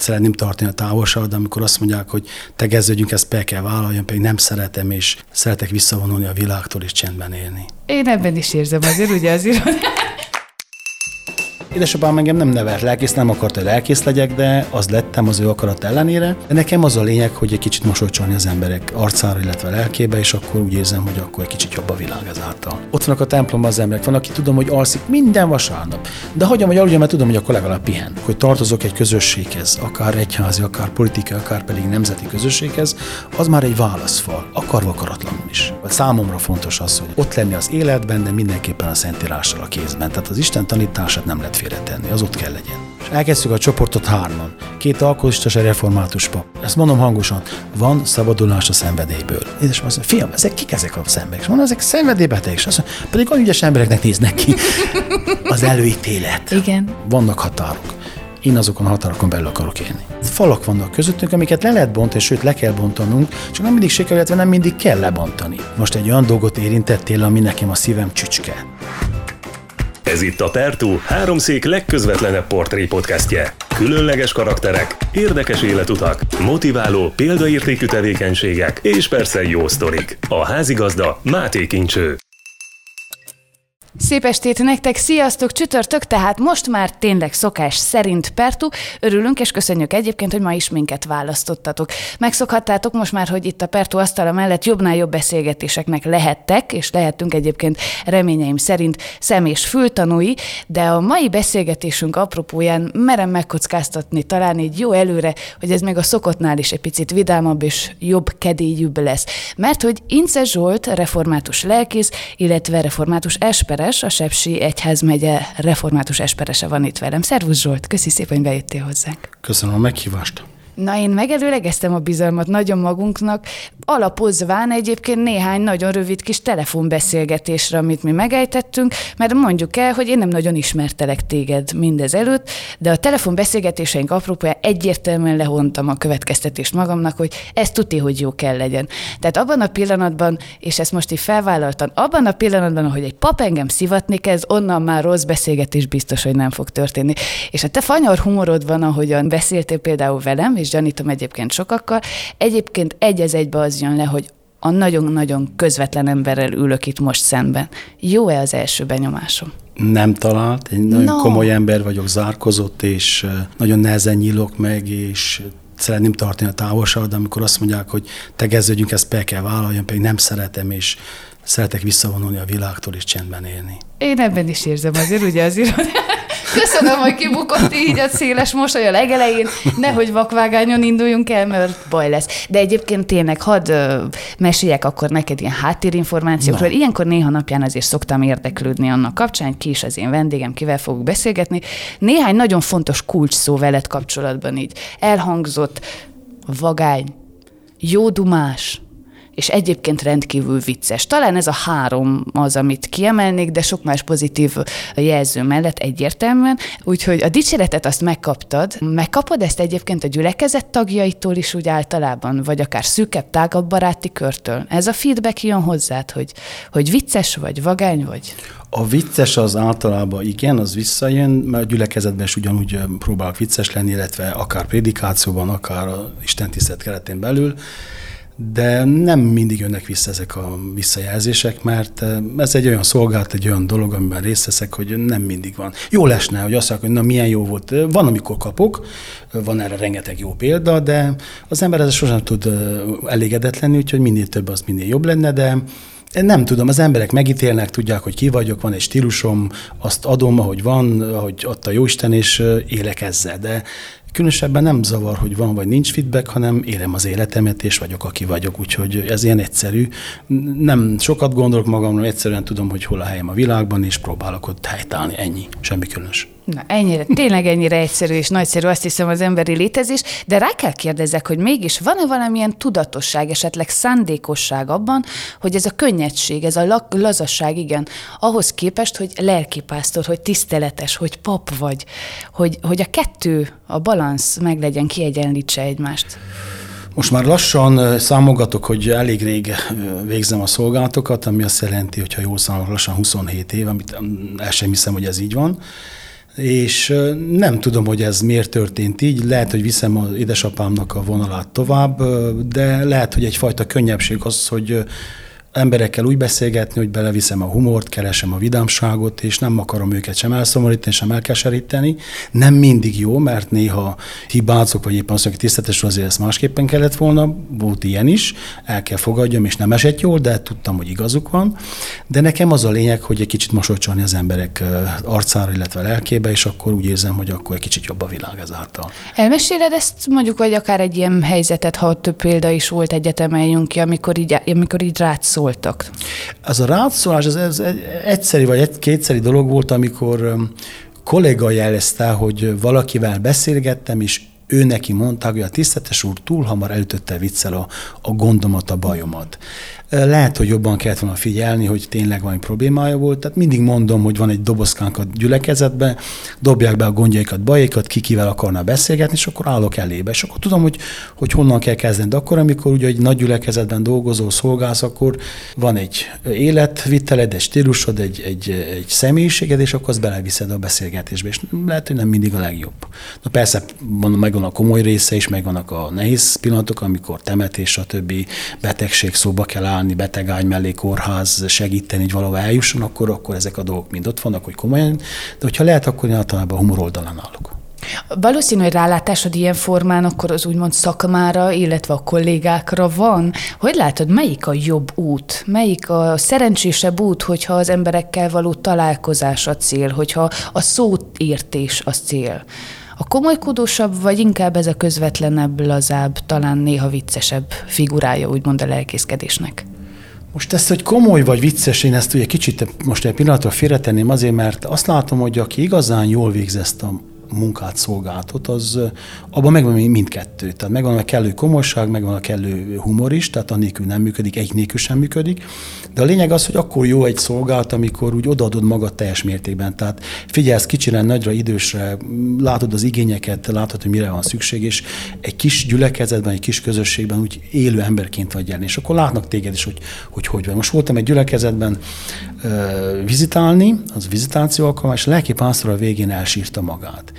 szeretném tartani a távolságot, de amikor azt mondják, hogy tegeződjünk, ezt be kell vállaljon, pedig nem szeretem, és szeretek visszavonulni a világtól és csendben élni. Én ebben is érzem azért, ugye azért. Édesapám engem nem nevelt lelkész, nem akarta, hogy lelkész legyek, de az lettem az ő akarat ellenére. Nekem az a lényeg, hogy egy kicsit mosolycsolni az emberek arcára, illetve lelkébe, és akkor úgy érzem, hogy akkor egy kicsit jobb a világ ezáltal. Ott vannak a templomban az emberek, van, aki tudom, hogy alszik minden vasárnap. De hagyom, hogy aludjon, mert tudom, hogy akkor legalább pihen. Hogy tartozok egy közösséghez, akár egyházi, akár politikai, akár pedig nemzeti közösséghez, az már egy válaszfal, akar akaratlanul is. Számomra fontos az, hogy ott lenni az életben, de mindenképpen a Szentírással a kézben. Tehát az Isten tanítását nem lehet félretenni, az ott kell legyen. És elkezdtük a csoportot hárman. Két alkoholista és egy református pap. Ezt mondom hangosan, van szabadulás a szenvedélyből. És azt mondja, fiam, ezek kik ezek a szenvedélyek? És mondom, ezek szenvedélybeteg. És azt mondja, pedig olyan ügyes embereknek néznek ki. Az előítélet. Igen. Vannak határok. Én azokon a határokon belül akarok élni. Falak vannak közöttünk, amiket le lehet bontani, sőt le kell bontanunk, csak nem mindig sikerül, illetve nem mindig kell lebontani. Most egy olyan dolgot érintettél, ami nekem a szívem csücske. Ez itt a Pertú, háromszék legközvetlenebb portré podcastje. Különleges karakterek, érdekes életutak, motiváló, példaértékű tevékenységek és persze jó sztorik. A házigazda Máté Kincső. Szép estét nektek, sziasztok, csütörtök, tehát most már tényleg szokás szerint Pertu. Örülünk és köszönjük egyébként, hogy ma is minket választottatok. Megszokhattátok most már, hogy itt a Pertu asztala mellett jobbnál jobb beszélgetéseknek lehettek, és lehettünk egyébként reményeim szerint szem és fültanúi, de a mai beszélgetésünk apropóján merem megkockáztatni talán így jó előre, hogy ez még a szokottnál is egy picit vidámabb és jobb kedélyűbb lesz. Mert hogy Ince Zsolt, református lelkész, illetve református esperes, András, a Sepsi Egyházmegye református esperese van itt velem. Szervusz Zsolt, köszi szépen, hogy bejöttél hozzánk. Köszönöm a meghívást. Na, én megelőlegeztem a bizalmat nagyon magunknak, alapozván egyébként néhány nagyon rövid kis telefonbeszélgetésre, amit mi megejtettünk, mert mondjuk el, hogy én nem nagyon ismertelek téged mindez előtt, de a telefonbeszélgetéseink apropóján egyértelműen lehontam a következtetést magamnak, hogy ez tuti, hogy jó kell legyen. Tehát abban a pillanatban, és ezt most így felvállaltam, abban a pillanatban, hogy egy pap engem szivatni kezd, onnan már rossz beszélgetés biztos, hogy nem fog történni. És a te fanyar humorod van, ahogyan beszéltél például velem, és gyanítom egyébként sokakkal, egyébként egy az egybe az jön le, hogy a nagyon-nagyon közvetlen emberrel ülök itt most szemben. Jó-e az első benyomásom? Nem talált, egy nagyon no. komoly ember vagyok, zárkozott, és nagyon nehezen nyílok meg, és szeretném tartani a távolságot, de amikor azt mondják, hogy tegeződjünk, ezt be kell vállaljon, pedig nem szeretem, és szeretek visszavonulni a világtól és csendben élni. Én ebben is érzem azért, ugye azért, hogy Köszönöm, hogy kibukott így a széles mosoly a legelején, nehogy vakvágányon induljunk el, mert baj lesz. De egyébként tényleg hadd meséljek akkor neked ilyen háttérinformációkról. Na. Ilyenkor néha napján azért szoktam érdeklődni annak kapcsán, ki is az én vendégem, kivel fogok beszélgetni. Néhány nagyon fontos kulcs szó veled kapcsolatban így elhangzott vagány, jódumás, és egyébként rendkívül vicces. Talán ez a három az, amit kiemelnék, de sok más pozitív jelző mellett egyértelműen. Úgyhogy a dicséretet azt megkaptad. Megkapod ezt egyébként a gyülekezet tagjaitól is úgy általában, vagy akár szűkebb, tágabb baráti körtől. Ez a feedback jön hozzád, hogy, hogy vicces vagy, vagány vagy? A vicces az általában igen, az visszajön, mert a gyülekezetben is ugyanúgy próbálok vicces lenni, illetve akár prédikációban, akár a Isten tisztelet keretén belül de nem mindig jönnek vissza ezek a visszajelzések, mert eh, ez egy olyan szolgálat, egy olyan dolog, amiben részt veszek, hogy nem mindig van. Jó lesne, hogy azt mondják, hogy na milyen jó volt. Van, amikor kapok, van erre rengeteg jó példa, de az ember ezzel sosem tud eh, elégedett lenni, úgyhogy minél több az minél jobb lenne, de nem tudom, az emberek megítélnek, tudják, hogy ki vagyok, van egy stílusom, azt adom, ahogy van, ahogy adta Jóisten, és eh, élek ezzel. De Különösebben nem zavar, hogy van vagy nincs feedback, hanem élem az életemet, és vagyok, aki vagyok, úgyhogy ez ilyen egyszerű. Nem sokat gondolok magamról, egyszerűen tudom, hogy hol a helyem a világban, és próbálok ott helytállni, ennyi, semmi különös. Na, ennyire, tényleg ennyire egyszerű és nagyszerű, azt hiszem az emberi létezés, de rá kell kérdezzek, hogy mégis van-e valamilyen tudatosság, esetleg szándékosság abban, hogy ez a könnyedség, ez a lazasság, igen, ahhoz képest, hogy lelkipásztor, hogy tiszteletes, hogy pap vagy, hogy, hogy a kettő, a balansz meg legyen, kiegyenlítse egymást. Most már lassan számogatok, hogy elég rég végzem a szolgálatokat, ami azt jelenti, hogy ha jól számolok, lassan 27 év, amit el sem hiszem, hogy ez így van és nem tudom, hogy ez miért történt így. Lehet, hogy viszem az édesapámnak a vonalát tovább, de lehet, hogy egyfajta könnyebbség az, hogy emberekkel úgy beszélgetni, hogy beleviszem a humort, keresem a vidámságot, és nem akarom őket sem elszomorítani, sem elkeseríteni. Nem mindig jó, mert néha hibázok, vagy éppen azt, hogy tisztetesül azért ezt másképpen kellett volna, volt ilyen is, el kell fogadjam, és nem esett jól, de tudtam, hogy igazuk van. De nekem az a lényeg, hogy egy kicsit mosolycsolni az emberek arcára, illetve lelkébe, és akkor úgy érzem, hogy akkor egy kicsit jobb a világ ezáltal. Elmeséled ezt mondjuk, vagy akár egy ilyen helyzetet, ha több példa is volt egyetemeljünk ki, amikor így, amikor így rátszó szóltak? Ez a rátszólás, ez, ez egyszeri vagy egy, kétszeri dolog volt, amikor kolléga jelezte, hogy valakivel beszélgettem, és ő neki mondta, hogy a tisztetes úr túl hamar elütötte viccel a, a gondomat, a bajomat. Lehet, hogy jobban kellett volna figyelni, hogy tényleg valami problémája volt. Tehát mindig mondom, hogy van egy dobozkánk a gyülekezetbe, dobják be a gondjaikat, bajaikat, ki kivel akarna beszélgetni, és akkor állok elébe. És akkor tudom, hogy, hogy honnan kell kezdeni. De akkor, amikor ugye egy nagy gyülekezetben dolgozó szolgálsz, akkor van egy életviteled, egy stílusod, egy, egy, egy személyiséged, és akkor azt beleviszed a beszélgetésbe. És lehet, hogy nem mindig a legjobb. Na persze, van, megvan a komoly része is, megvannak a nehéz pillanatok, amikor temetés, stb. betegség szóba kell állni, állni, betegágy mellé, kórház, segíteni, hogy valahol eljusson, akkor, akkor ezek a dolgok mind ott vannak, hogy komolyan, de hogyha lehet, akkor én általában a humor oldalán állok. Valószínű, hogy rálátásod ilyen formán akkor az úgymond szakmára, illetve a kollégákra van. Hogy látod, melyik a jobb út? Melyik a szerencsésebb út, hogyha az emberekkel való találkozás a cél, hogyha a szóértés a cél? A komolykodósabb, vagy inkább ez a közvetlenebb, lazább, talán néha viccesebb figurája, úgymond a lelkészkedésnek? Most ezt, hogy komoly vagy vicces, én ezt ugye kicsit most egy pillanatra félretenném azért, mert azt látom, hogy aki igazán jól végzi a munkát, szolgáltat, az abban megvan mindkettő. Tehát megvan a kellő komolyság, megvan a kellő humor is, tehát annélkül nem működik, egy nélkül sem működik. De a lényeg az, hogy akkor jó egy szolgálat, amikor úgy odaadod magad teljes mértékben. Tehát figyelsz kicsire, nagyra, idősre, látod az igényeket, látod, hogy mire van szükség, és egy kis gyülekezetben, egy kis közösségben úgy élő emberként vagy jelen. És akkor látnak téged is, hogy hogy, hogy van. Most voltam egy gyülekezetben vizitálni, az vizitáció alkalmás, és a lelki pásztor a végén elsírta magát.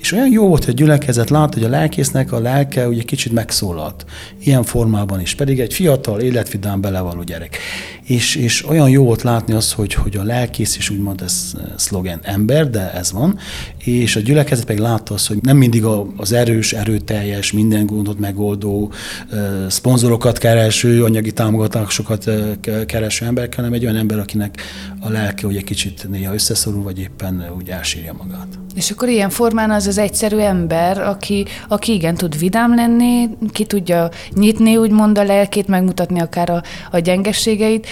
És olyan jó volt, hogy a gyülekezet lát, hogy a lelkésznek a lelke ugye kicsit megszólalt. Ilyen formában is. Pedig egy fiatal, életvidám belevaló gyerek. És, és olyan jó volt látni azt, hogy, hogy a lelkész is úgymond ez szlogen ember, de ez van. És a gyülekezet pedig látta azt, hogy nem mindig az erős, erőteljes, minden gondot megoldó, szponzorokat kereső, anyagi támogatásokat kereső ember, hanem egy olyan ember, akinek a lelke ugye kicsit néha összeszorul, vagy éppen úgy elsírja magát. És akkor ilyen formán az az egyszerű ember, aki, aki igen tud vidám lenni, ki tudja nyitni úgymond a lelkét, megmutatni akár a, a gyengességeit,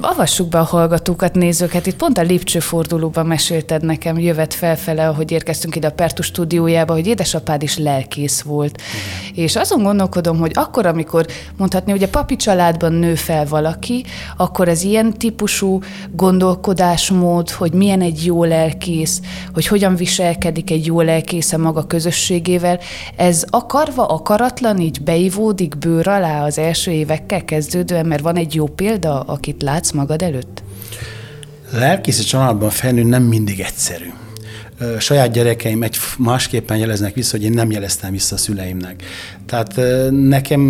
Avassuk be a hallgatókat, nézőket. Itt pont a lépcsőfordulóban mesélted nekem, jövet felfele, ahogy érkeztünk ide a Pertu stúdiójába, hogy édesapád is lelkész volt. Igen. És azon gondolkodom, hogy akkor, amikor mondhatni, hogy a papi családban nő fel valaki, akkor az ilyen típusú gondolkodásmód, hogy milyen egy jó lelkész, hogy hogyan viselkedik egy jó lelkész a maga közösségével, ez akarva, akaratlan így beivódik bőr alá az első évekkel kezdődően, mert van egy jó példa, akit látsz magad előtt? Lelkészi családban felnőni nem mindig egyszerű saját gyerekeim egy másképpen jeleznek vissza, hogy én nem jeleztem vissza a szüleimnek. Tehát nekem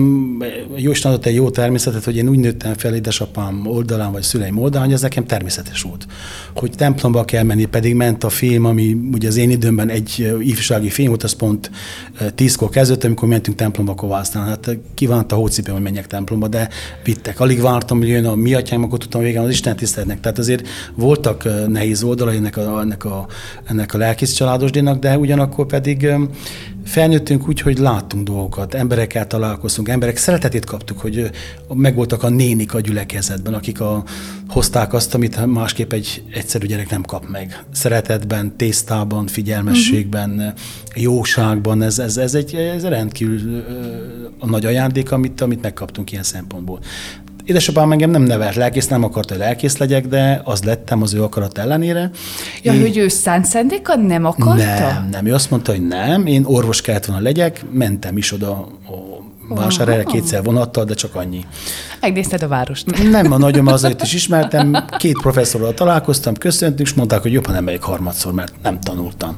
jó adott egy jó természetet, hogy én úgy nőttem fel édesapám oldalán, vagy szüleim oldalán, hogy ez nekem természetes volt. Hogy templomba kell menni, pedig ment a film, ami ugye az én időmben egy ifjúsági film volt, az pont tízkor kezdődött, amikor mentünk templomba kovásztán. Hát kívánt a hócipő, hogy menjek templomba, de vittek. Alig vártam, hogy jön a mi atyám, akkor tudtam végén az Isten tiszteletnek. Tehát azért voltak nehéz oldalai ennek a, ennek a, ennek a lelkész családosdénak, de ugyanakkor pedig felnőttünk úgy, hogy láttunk dolgokat, emberekkel találkoztunk, emberek szeretetét kaptuk, hogy megvoltak a nénik a gyülekezetben, akik a, hozták azt, amit másképp egy egyszerű gyerek nem kap meg. Szeretetben, tésztában, figyelmességben, uh-huh. jóságban, ez, ez, ez egy ez rendkívül a nagy ajándék, amit, amit megkaptunk ilyen szempontból. Édesapám engem nem nevelt lelkész, nem akarta, hogy lelkész legyek, de az lettem az ő akarat ellenére. Ja, én... hogy ő szánt szándéka nem akarta? Nem, nem. Ő azt mondta, hogy nem, én orvos kellett volna legyek, mentem is oda vásárhelyre kétszer vonattal, de csak annyi. Megnézted a várost. Nem, a nagyom azért is ismertem, két professzorral találkoztam, köszöntünk, és mondták, hogy jobban nem megyek harmadszor, mert nem tanultam,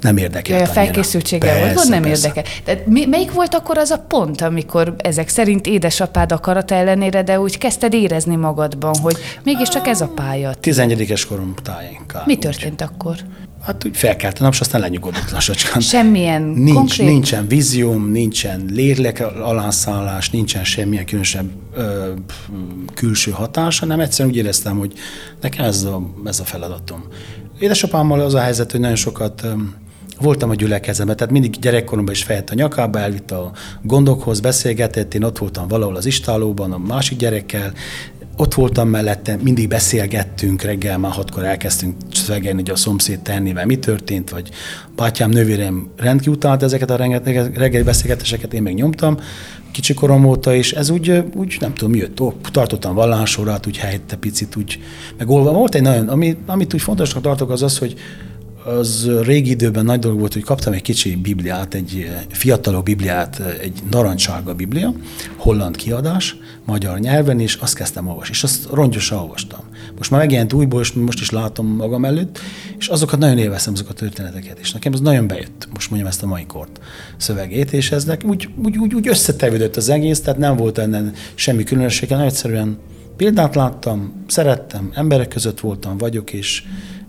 nem érdekelt. Ja, a felkészültséggel volt, volt, nem érdekel. De mi, melyik volt akkor az a pont, amikor ezek szerint édesapád akarata ellenére, de úgy kezdted érezni magadban, hogy mégiscsak ez a pálya? 11. korom táján. Mi történt akkor? Hát úgy felkelt a nap, és aztán lenyugodott lassacskán. Semmilyen Nincs, konkrét... Nincsen vízióm, nincsen lélek alászállás, nincsen semmilyen különösebb ö, külső hatás, hanem egyszerűen úgy éreztem, hogy nekem ez a, ez a feladatom. Édesapámmal az a helyzet, hogy nagyon sokat ö, voltam a gyülekezetben, tehát mindig gyerekkoromban is fejett a nyakába, elvitt a gondokhoz, beszélgetett, én ott voltam valahol az istálóban a másik gyerekkel, ott voltam mellette, mindig beszélgettünk, reggel már hatkor elkezdtünk szövegelni, hogy a szomszéd tennével mi történt, vagy bátyám, nővérem rendkívül talált ezeket a reggeli beszélgetéseket, én meg nyomtam korom óta, és ez úgy, úgy nem tudom, mi jött, tartottam vallásorát, úgy helyette picit, úgy, meg olva. Volt egy nagyon, ami, amit úgy fontosnak tartok, az az, hogy az régi időben nagy dolog volt, hogy kaptam egy kicsi bibliát, egy fiatalok bibliát, egy narancssárga biblia, holland kiadás, magyar nyelven, és azt kezdtem olvasni, és azt rongyosan olvastam. Most már megjelent újból, és most is látom magam előtt, és azokat nagyon élveztem, azokat a történeteket, és nekem ez nagyon bejött, most mondjam ezt a mai kort szövegét, és ez nekem úgy, úgy, úgy, úgy összetevődött az egész, tehát nem volt ennek semmi különössége, nagyon egyszerűen példát láttam, szerettem, emberek között voltam, vagyok, és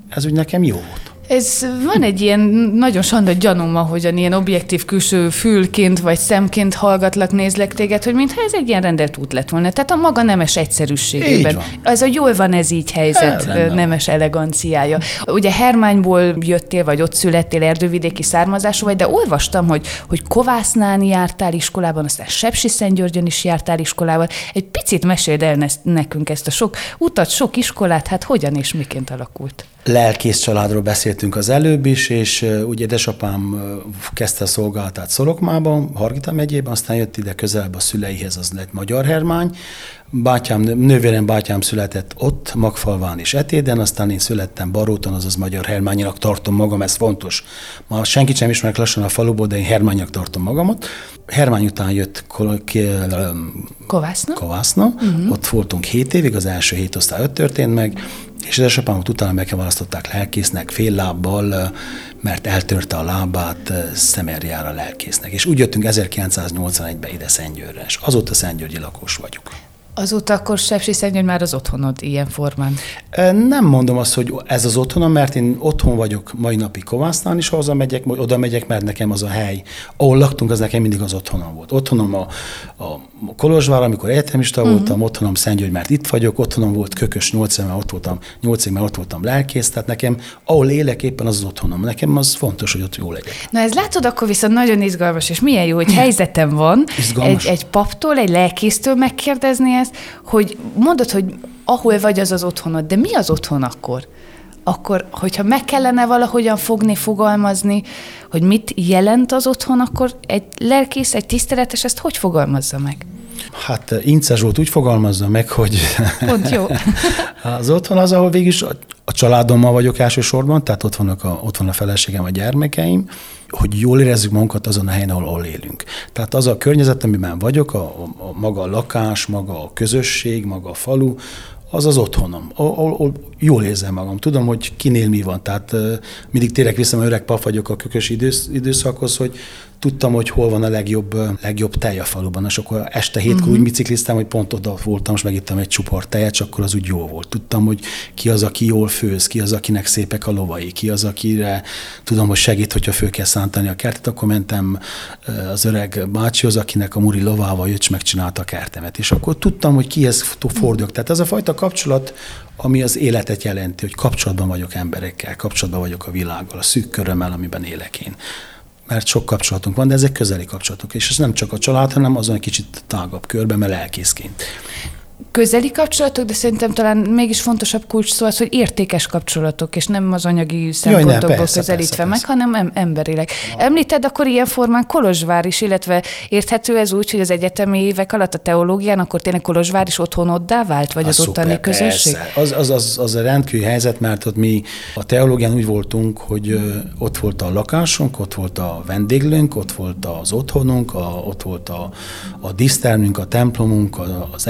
ez úgy nekem jó volt. Ez van egy ilyen nagyon sanda gyanúm, ahogyan ilyen objektív külső fülként vagy szemként hallgatlak, nézlek téged, hogy mintha ez egy ilyen rendelt út lett volna. Tehát a maga nemes egyszerűségében. Ez a jól van ez így helyzet, El, nemes eleganciája. Ugye Hermányból jöttél, vagy ott születtél, erdővidéki származású vagy, de olvastam, hogy, hogy Kovásznán jártál iskolában, aztán Sepsi Szentgyörgyön is jártál iskolában. Egy picit meséld el nekünk ezt a sok utat, sok iskolát, hát hogyan és miként alakult? lelkész családról beszéltünk az előbb is, és ugye édesapám kezdte a szolgálatát Szolokmában, Hargita megyében, aztán jött ide közelebb a szüleihez, az lett Magyar Hermány. Bátyám, nővérem bátyám született ott, Magfalván és Etéden, aztán én születtem Baróton, azaz Magyar Hermányinak tartom magam, ez fontos. Ma senki sem ismerek lassan a faluból, de én Hermánynak tartom magamat. Hermány után jött Kovászna, Kovászna. Uh-huh. ott voltunk hét évig, az első hét osztály ott történt meg, és édesapámat utána megválasztották lelkésznek fél lábbal, mert eltörte a lábát Szemerjára lelkésznek. És úgy jöttünk 1981-ben ide Szentgyőrre, és azóta Szentgyörgyi lakos vagyok. Azóta akkor Sepsi Szentgyörgy már az otthonod ilyen formán? Nem mondom azt, hogy ez az otthonom, mert én otthon vagyok mai napig Kovásznál is, oda megyek, oda megyek, mert nekem az a hely, ahol laktunk, az nekem mindig az otthonom volt. Otthonom a, a Kolozsvár, amikor egyetemista uh-huh. voltam, otthonom Szentgyörgy, mert itt vagyok, otthonom volt Kökös 8 mert ott voltam, 8 mert ott voltam lelkész, tehát nekem, ahol élek éppen az az otthonom. Nekem az fontos, hogy ott jó legyek. Na ez látod, akkor viszont nagyon izgalmas, és milyen jó, hogy helyzetem van egy, egy paptól, egy lelkésztől megkérdezni ezt, hogy mondod, hogy ahol vagy, az az otthonod, de mi az otthon akkor? Akkor, hogyha meg kellene valahogyan fogni, fogalmazni, hogy mit jelent az otthon, akkor egy lelkész, egy tiszteletes ezt hogy fogalmazza meg? Hát Ince Zsolt úgy fogalmazza meg, hogy Pont jó. az otthon az, ahol végig a családommal vagyok elsősorban, tehát ott, vannak a, ott van a feleségem, a gyermekeim, hogy jól érezzük magunkat azon a helyen, ahol, ahol élünk. Tehát az a környezet, amiben vagyok, a, a, a maga a lakás, maga a közösség, maga a falu, az az otthonom, ahol, ahol jól érzem magam. Tudom, hogy kinél mi van. Tehát mindig tényleg vissza, öreg pap vagyok a kökös idősz, időszakhoz, hogy tudtam, hogy hol van a legjobb, legjobb tej a faluban, és akkor este hétkor uh-huh. úgy bicikliztem, hogy pont oda voltam, és megittem egy csupor tejet, és akkor az úgy jó volt. Tudtam, hogy ki az, aki jól főz, ki az, akinek szépek a lovai, ki az, akire tudom, hogy segít, hogyha föl kell szántani a kertet, akkor mentem az öreg bácsihoz, akinek a muri lovával jött, és megcsinálta a kertemet. És akkor tudtam, hogy kihez fordulok. Tehát ez a fajta kapcsolat, ami az életet jelenti, hogy kapcsolatban vagyok emberekkel, kapcsolatban vagyok a világgal, a szűk körömmel, amiben élek én mert sok kapcsolatunk van, de ezek közeli kapcsolatok, és ez nem csak a család, hanem azon egy kicsit tágabb körben, mert lelkészként közeli kapcsolatok, de szerintem talán mégis fontosabb kulcs szó az, hogy értékes kapcsolatok, és nem az anyagi szempontokból persze, közelítve persze, meg, hanem em- emberileg. Említed akkor ilyen formán Kolozsvár is, illetve érthető ez úgy, hogy az egyetemi évek alatt a teológián akkor tényleg Kolozsvár is otthonoddá vált, vagy az, Az ottani szuper, közösség? Persze. Az, az, az, az a rendkívüli helyzet, mert ott mi a teológián úgy voltunk, hogy ott volt a lakásunk, ott volt a vendéglőnk, ott volt az otthonunk, a, ott volt a, a dísztermünk, a templomunk, az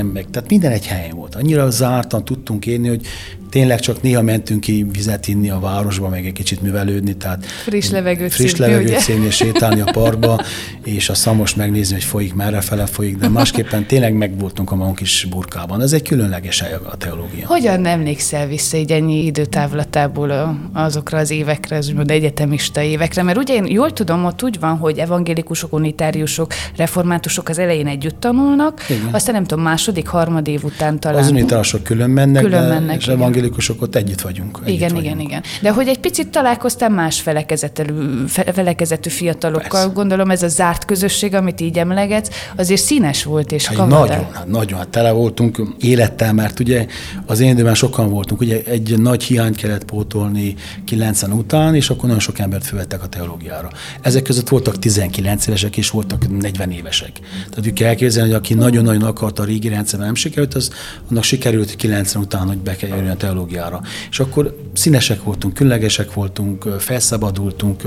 meg, tehát minden egy helyen volt. Annyira zártan tudtunk élni, hogy tényleg csak néha mentünk ki vizet inni a városba, meg egy kicsit művelődni, tehát Friss levegőt friss szívni, levegőt és sétálni a parkba, és a szamos megnézni, hogy folyik, merre fele folyik, de másképpen tényleg megvoltunk a magunk is burkában. Ez egy különleges hely a teológia. Hogyan emlékszel vissza így ennyi időtávlatából azokra az évekre, az úgymond egyetemista évekre? Mert ugye én jól tudom, ott úgy van, hogy evangélikusok, unitáriusok, reformátusok az elején együtt tanulnak, Igen. aztán nem tudom, második, harmad év után talán. Az unitárosok külön mennek, Külön de, mennek, és igen. evangélikusok ott együtt vagyunk. Együtt Igen, vagyunk. igen, igen. De hogy egy picit találkoztál más felekezetű, fe- felekezetű fiatalokkal, Persze. gondolom ez a zárt közösség, amit így emlegetsz, azért színes volt és Hát nagyon, hát nagyon, hát tele voltunk élettel, mert ugye az én időben sokan voltunk, ugye egy nagy hiány kellett pótolni 90 után, és akkor nagyon sok embert fölvettek a teológiára. Ezek között voltak 19 évesek, és voltak 40 évesek. Tehát úgy kell elképzelni, hogy aki nagyon-nagyon akarta a régi rendszerben nem sikerült, az annak sikerült 90 után, hogy be kell jönni a teológiára. És akkor színesek voltunk, különlegesek voltunk, felszabadultunk,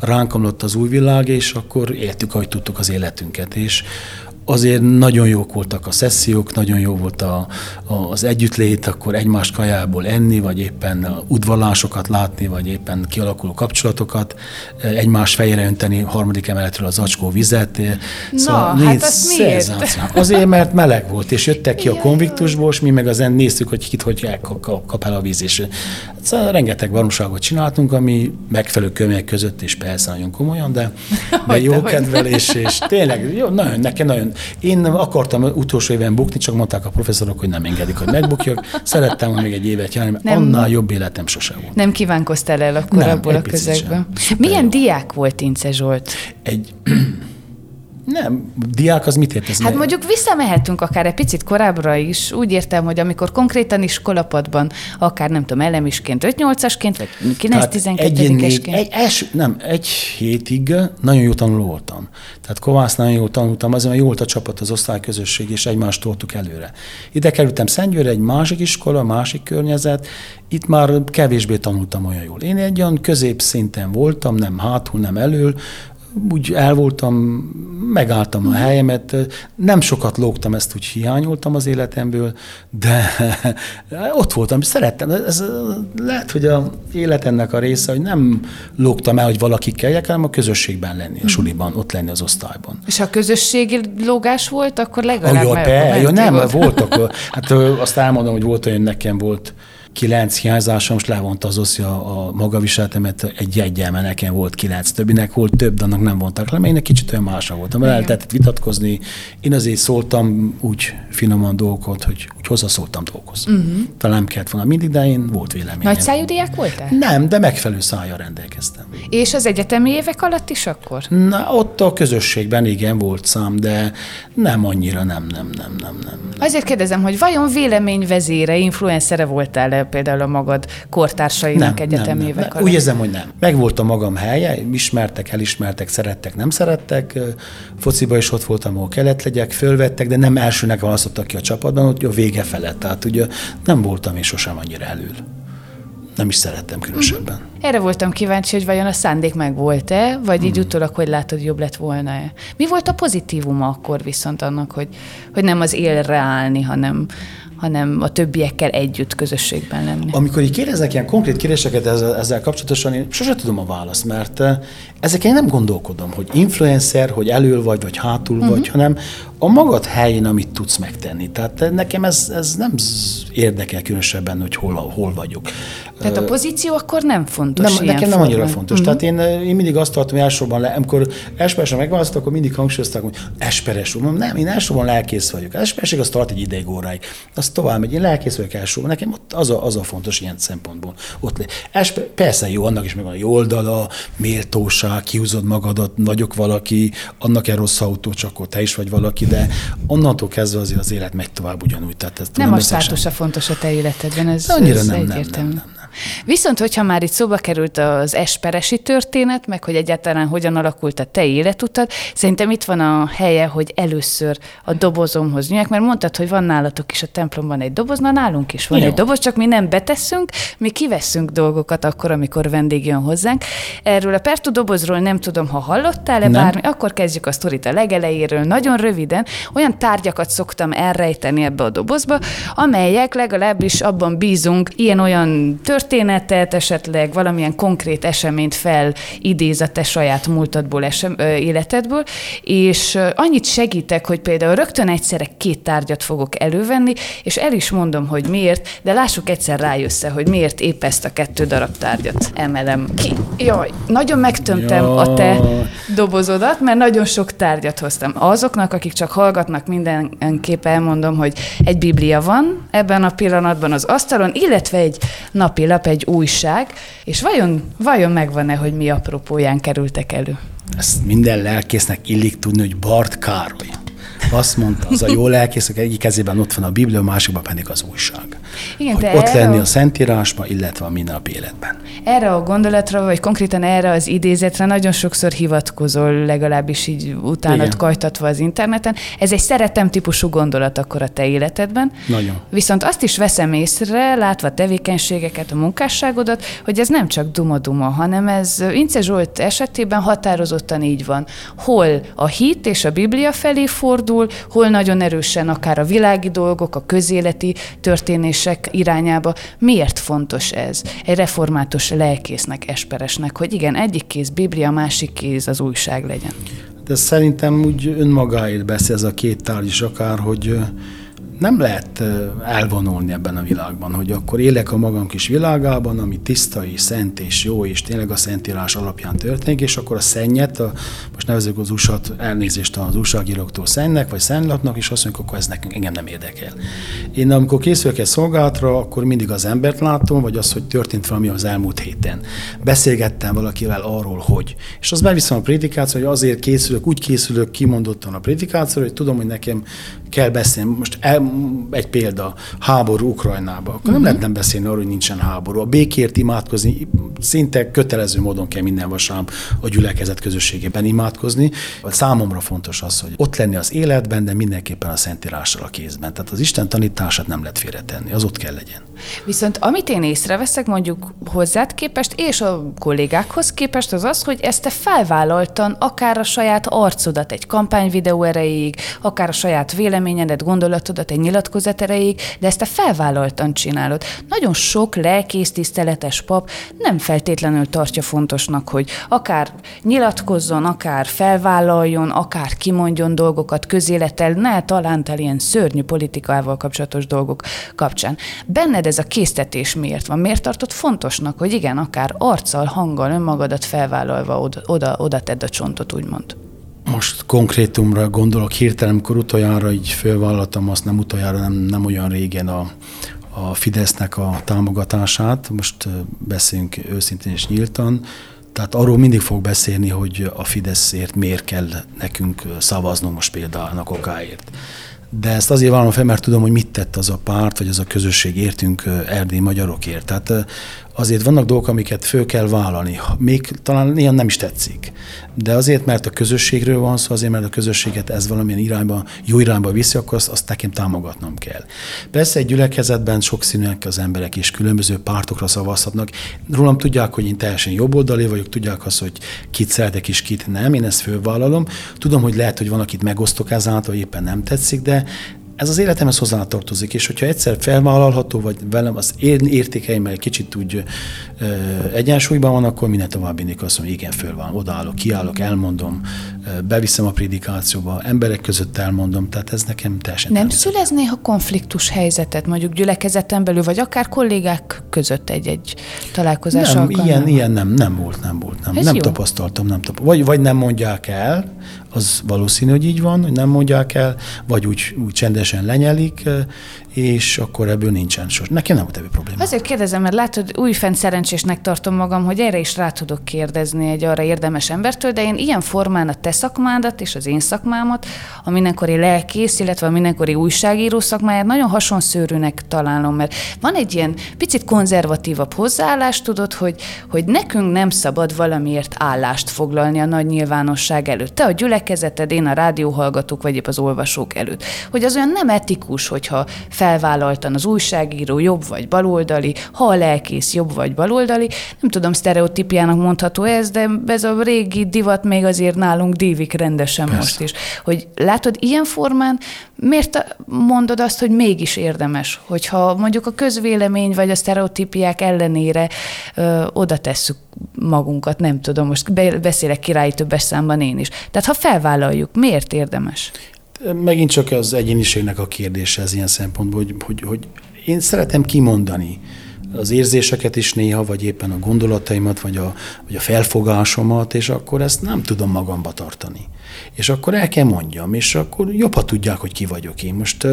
ránk az új világ, és akkor éltük, ahogy tudtuk az életünket. És azért nagyon jók voltak a szessziók, nagyon jó volt a, a, az együttlét, akkor egymás kajából enni, vagy éppen udvalásokat látni, vagy éppen kialakuló kapcsolatokat, egymás fejére önteni harmadik emeletről az acskó vizet. Na, nézd, hát azt miért? szenzáció. Azért, mert meleg volt, és jöttek ki a konviktusból, és mi meg az néztük, hogy kit hogy kap el a víz, és szóval rengeteg baromságot csináltunk, ami megfelelő körülmények között, és persze nagyon komolyan, de, de jó dehogy. kedvel, és, és tényleg, jó, nagyon, nekem nagyon. Én akartam utolsó éven bukni, csak mondták a professzorok, hogy nem engedik, hogy megbukjak. Szerettem még egy évet járni, mert Nem. annál jobb életem sose volt. Nem kívánkoztál el akkor Nem, abból a közegből. Szuper Milyen jó. diák volt Ince Zsolt? Egy, nem, diák az mit értesz? Hát mondjuk visszamehetünk akár egy picit korábbra is. Úgy értem, hogy amikor konkrétan iskolapadban, akár nem tudom, elemisként 5-8-asként, vagy 9-12-esként. egy, első, nem, egy hétig nagyon jó tanuló voltam. Tehát Kovász nagyon jól tanultam, azért jó volt a csapat, az osztályközösség, és egymást toltuk előre. Ide kerültem Szentgyőre, egy másik iskola, másik környezet, itt már kevésbé tanultam olyan jól. Én egy olyan középszinten voltam, nem hátul, nem elől, úgy el voltam, megálltam a helyemet, nem sokat lógtam, ezt úgy hiányoltam az életemből, de ott voltam, szerettem. Ez lehet, hogy a életemnek a része, hogy nem lógtam el, hogy valaki kelljek, hanem a közösségben lenni, a suliban, ott lenni az osztályban. És ha közösségi lógás volt, akkor legalább jó, meg- be, jó, nem, volt. voltak. Hát azt elmondom, hogy volt olyan, nekem volt kilenc hiányzásom, és levonta az oszi a, magaviseletemet egy jegyel, mert nekem volt kilenc, többinek volt több, de annak nem vontak le, mert én egy kicsit olyan mása voltam, mert el lehetett vitatkozni. Én azért szóltam úgy finoman dolgokat, hogy úgy hozzászóltam dolgokhoz. Uh-huh. Talán nem kellett volna mindig, de én volt véleményem. Nagy szájú diák voltál? Nem, de megfelelő szájjal rendelkeztem. És az egyetemi évek alatt is akkor? Na, ott a közösségben igen volt szám, de nem annyira, nem, nem, nem, nem, nem. Azért kérdezem, hogy vajon véleményvezére, influencere voltál-e például a magad kortársainak egyetemi évek nem. alatt? Úgy érzem, hogy nem. Megvolt a magam helye, ismertek, elismertek, szerettek, nem szerettek. Fociba is ott voltam, ahol kellett legyek, fölvettek, de nem elsőnek választottak ki a csapatban, ott a vége felett. Tehát ugye nem voltam én sosem annyira elől. Nem is szerettem különösebben. Mhm. Erre voltam kíváncsi, hogy vajon a szándék meg volt-e, vagy Hmm. így utólag, hogy látod, jobb lett volna-e. Mi volt a pozitívuma akkor viszont annak, hogy, hogy nem az élre állni, hanem, hanem a többiekkel együtt közösségben lenni? Amikor így kérdeznek ilyen konkrét kérdéseket ezzel, ezzel kapcsolatosan, én sose tudom a választ, mert eh, ezeken én nem gondolkodom, hogy influencer, hogy elől vagy, vagy hátul uh-huh. vagy, hanem a magad helyén, amit tudsz megtenni. Tehát eh, nekem ez, ez nem érdekel különösebben, hogy hol, hol vagyok. Tehát a pozíció akkor nem fontos Nem, nekem nem annyira fontos. Uh-huh. Tehát én, én mindig azt tartom, hogy elsősorban, le, amikor esperesen megválasztottak, akkor mindig hangsúlyozták, hogy esperes úr. Nem, én elsősorban lelkész vagyok. Az esperesség az tart egy ideig óráig. Az tovább megy. Én lelkész vagyok elsősorban. Nekem ott az a, az a fontos ilyen szempontból. Ott le. Esper, persze jó, annak is megvan a jó oldala, méltóság, kiúzod magadat, vagyok valaki, annak egy rossz autó, csak akkor te is vagy valaki, de onnantól kezdve azért az élet megy tovább ugyanúgy. Tehát ez nem a státusa fontos a te életedben, ez, Annyira ez nem, nem, nem, nem, nem. Viszont, hogyha már itt szóba került az esperesi történet, meg hogy egyáltalán hogyan alakult a te életutad, szerintem itt van a helye, hogy először a dobozomhoz nyúljak, mert mondtad, hogy van nálatok is a templomban egy doboz, na nálunk is van Jó. egy doboz, csak mi nem betesszünk, mi kiveszünk dolgokat akkor, amikor vendég jön hozzánk. Erről a Pertu dobozról nem tudom, ha hallottál-e Nem. bármi, akkor kezdjük a sztorit a legelejéről. Nagyon röviden olyan tárgyakat szoktam elrejteni ebbe a dobozba, amelyek legalábbis abban bízunk, ilyen-olyan történetet, esetleg valamilyen konkrét eseményt felidéz a te saját múltadból, esem, ö, életedből, és annyit segítek, hogy például rögtön egyszerre két tárgyat fogok elővenni, és el is mondom, hogy miért, de lássuk egyszer rájössze, hogy miért épp ezt a kettő darab tárgyat emelem ki. Jaj, nagyon megtömtem a te Jaj. dobozodat, mert nagyon sok tárgyat hoztam. Azoknak, akik csak hallgatnak, mindenképp elmondom, hogy egy biblia van ebben a pillanatban az asztalon, illetve egy napilap, egy újság, és vajon, vajon megvan-e, hogy mi apropóján kerültek elő? Ezt minden lelkésznek illik tudni, hogy Bart Károly. Azt mondta, az a jó lelkész, aki egyik kezében ott van a Biblia, a másikban pedig az újság. Igen, hogy ott lenni a- Szentírásban, illetve a mindennapi életben. Erre a gondolatra, vagy konkrétan erre az idézetre nagyon sokszor hivatkozol, legalábbis így utánad Igen. kajtatva az interneten. Ez egy szeretem típusú gondolat akkor a te életedben. Nagyon. Viszont azt is veszem észre, látva a tevékenységeket, a munkásságodat, hogy ez nem csak duma-duma, hanem ez Ince Zsolt esetében határozottan így van. Hol a hit és a Biblia felé fordul, hol nagyon erősen akár a világi dolgok, a közéleti történések irányába. Miért fontos ez? Egy református lelkésznek, esperesnek, hogy igen, egyik kéz Biblia, másik kéz az újság legyen. De szerintem úgy önmagáért beszél ez a két tárgy is akár, hogy nem lehet elvonulni ebben a világban, hogy akkor élek a magam kis világában, ami tiszta és szent és jó, és tényleg a Szentírás alapján történik, és akkor a szennyet, a, most nevezük az usa elnézést az újságíróktól szennek, vagy szennylapnak, és azt mondjuk, akkor ez nekünk engem nem érdekel. Én amikor készülök egy szolgálatra, akkor mindig az embert látom, vagy az, hogy történt valami az elmúlt héten. Beszélgettem valakivel arról, hogy. És azt beviszem a prédikációra, hogy azért készülök, úgy készülök kimondottan a prédikációra, hogy tudom, hogy nekem kell beszélni. Most el, egy példa, háború Ukrajnába. Akkor nem lehet nem beszélni arról, hogy nincsen háború. A békért imádkozni szinte kötelező módon kell minden vasárnap a gyülekezet közösségében imádkozni. Számomra fontos az, hogy ott lenni az életben, de mindenképpen a Szentírással a kézben. Tehát az Isten tanítását nem lehet félretenni, az ott kell legyen. Viszont amit én észreveszek mondjuk hozzád képest, és a kollégákhoz képest, az az, hogy ezt te felvállaltan akár a saját arcodat egy kampányvideó erejéig, akár a saját véleményedet, gondolatodat egy nyilatkozat erejéig, de ezt te felvállaltan csinálod. Nagyon sok lelkész tiszteletes pap nem feltétlenül tartja fontosnak, hogy akár nyilatkozzon, akár felvállaljon, akár kimondjon dolgokat közélettel, ne talántál ilyen szörnyű politikával kapcsolatos dolgok kapcsán. Benned ez a késztetés miért van? Miért tartod fontosnak, hogy igen, akár arccal, hanggal, önmagadat felvállalva oda, oda, oda tedd a csontot, úgymond? Most konkrétumra gondolok hirtelen, amikor utoljára így fölvállaltam, azt nem utoljára, nem, nem olyan régen a, a Fidesznek a támogatását. Most ö, beszéljünk őszintén és nyíltan. Tehát arról mindig fog beszélni, hogy a Fideszért miért kell nekünk szavaznunk most például annak okáért. De ezt azért vállalom fel, mert tudom, hogy mit tett az a párt, vagy az a közösség értünk erdély magyarokért. Tehát azért vannak dolgok, amiket föl kell vállalni. Még talán ilyen nem is tetszik. De azért, mert a közösségről van szó, azért, mert a közösséget ez valamilyen irányba, jó irányba viszi, akkor azt, azt nekem támogatnom kell. Persze egy gyülekezetben sokszínűek az emberek is, különböző pártokra szavazhatnak. Rólam tudják, hogy én teljesen jobboldali vagyok, tudják azt, hogy kit szeretek és kit nem, én ezt fölvállalom. Tudom, hogy lehet, hogy van, akit megosztok ezáltal, éppen nem tetszik, de ez az életemhez hozzátartozik, és hogyha egyszer felvállalható, vagy velem az én értékeimmel kicsit úgy ö, egyensúlyban van, akkor minden tovább mindig azt mondom, hogy igen, föl van, odaállok, kiállok, elmondom, ö, beviszem a prédikációba, emberek között elmondom, tehát ez nekem teljesen Nem természetes. szülez néha konfliktus helyzetet, mondjuk gyülekezeten belül, vagy akár kollégák között egy-egy találkozás Nem, alkalmával? ilyen, ilyen nem, nem volt, nem volt. Nem, Ez nem jó. tapasztaltam, nem tapasztaltam. Vagy, vagy nem mondják el, az valószínű, hogy így van, hogy nem mondják el, vagy úgy, úgy csendesen lenyelik, és akkor ebből nincsen sos. Nekem nem volt ebből probléma. Azért kérdezem, mert látod, újfent szerencsésnek tartom magam, hogy erre is rá tudok kérdezni egy arra érdemes embertől, de én ilyen formán a te szakmádat és az én szakmámat, a mindenkori lelkész, illetve a mindenkori újságíró szakmáját nagyon hasonszőrűnek találom, mert van egy ilyen picit konzervatívabb hozzáállás, tudod, hogy, hogy nekünk nem szabad valamiért állást foglalni a nagy nyilvánosság előtt. Te a gyülekezeted, én a rádióhallgatók, vagy épp az olvasók előtt. Hogy az olyan nem etikus, hogyha felvállaltan az újságíró jobb vagy baloldali, ha a lelkész jobb vagy baloldali. Nem tudom, sztereotípiának mondható ez, de ez a régi divat még azért nálunk dívik rendesen Persze. most is. Hogy látod, ilyen formán miért mondod azt, hogy mégis érdemes, hogyha mondjuk a közvélemény vagy a sztereotípiák ellenére ö, oda tesszük magunkat, nem tudom, most beszélek királyi többes számban én is. Tehát ha felvállaljuk, miért érdemes? Megint csak az egyéniségnek a kérdése ez ilyen szempontból, hogy, hogy, hogy én szeretem kimondani az érzéseket is néha, vagy éppen a gondolataimat, vagy a, vagy a felfogásomat, és akkor ezt nem tudom magamba tartani. És akkor el kell mondjam, és akkor jobb, ha tudják, hogy ki vagyok én. Most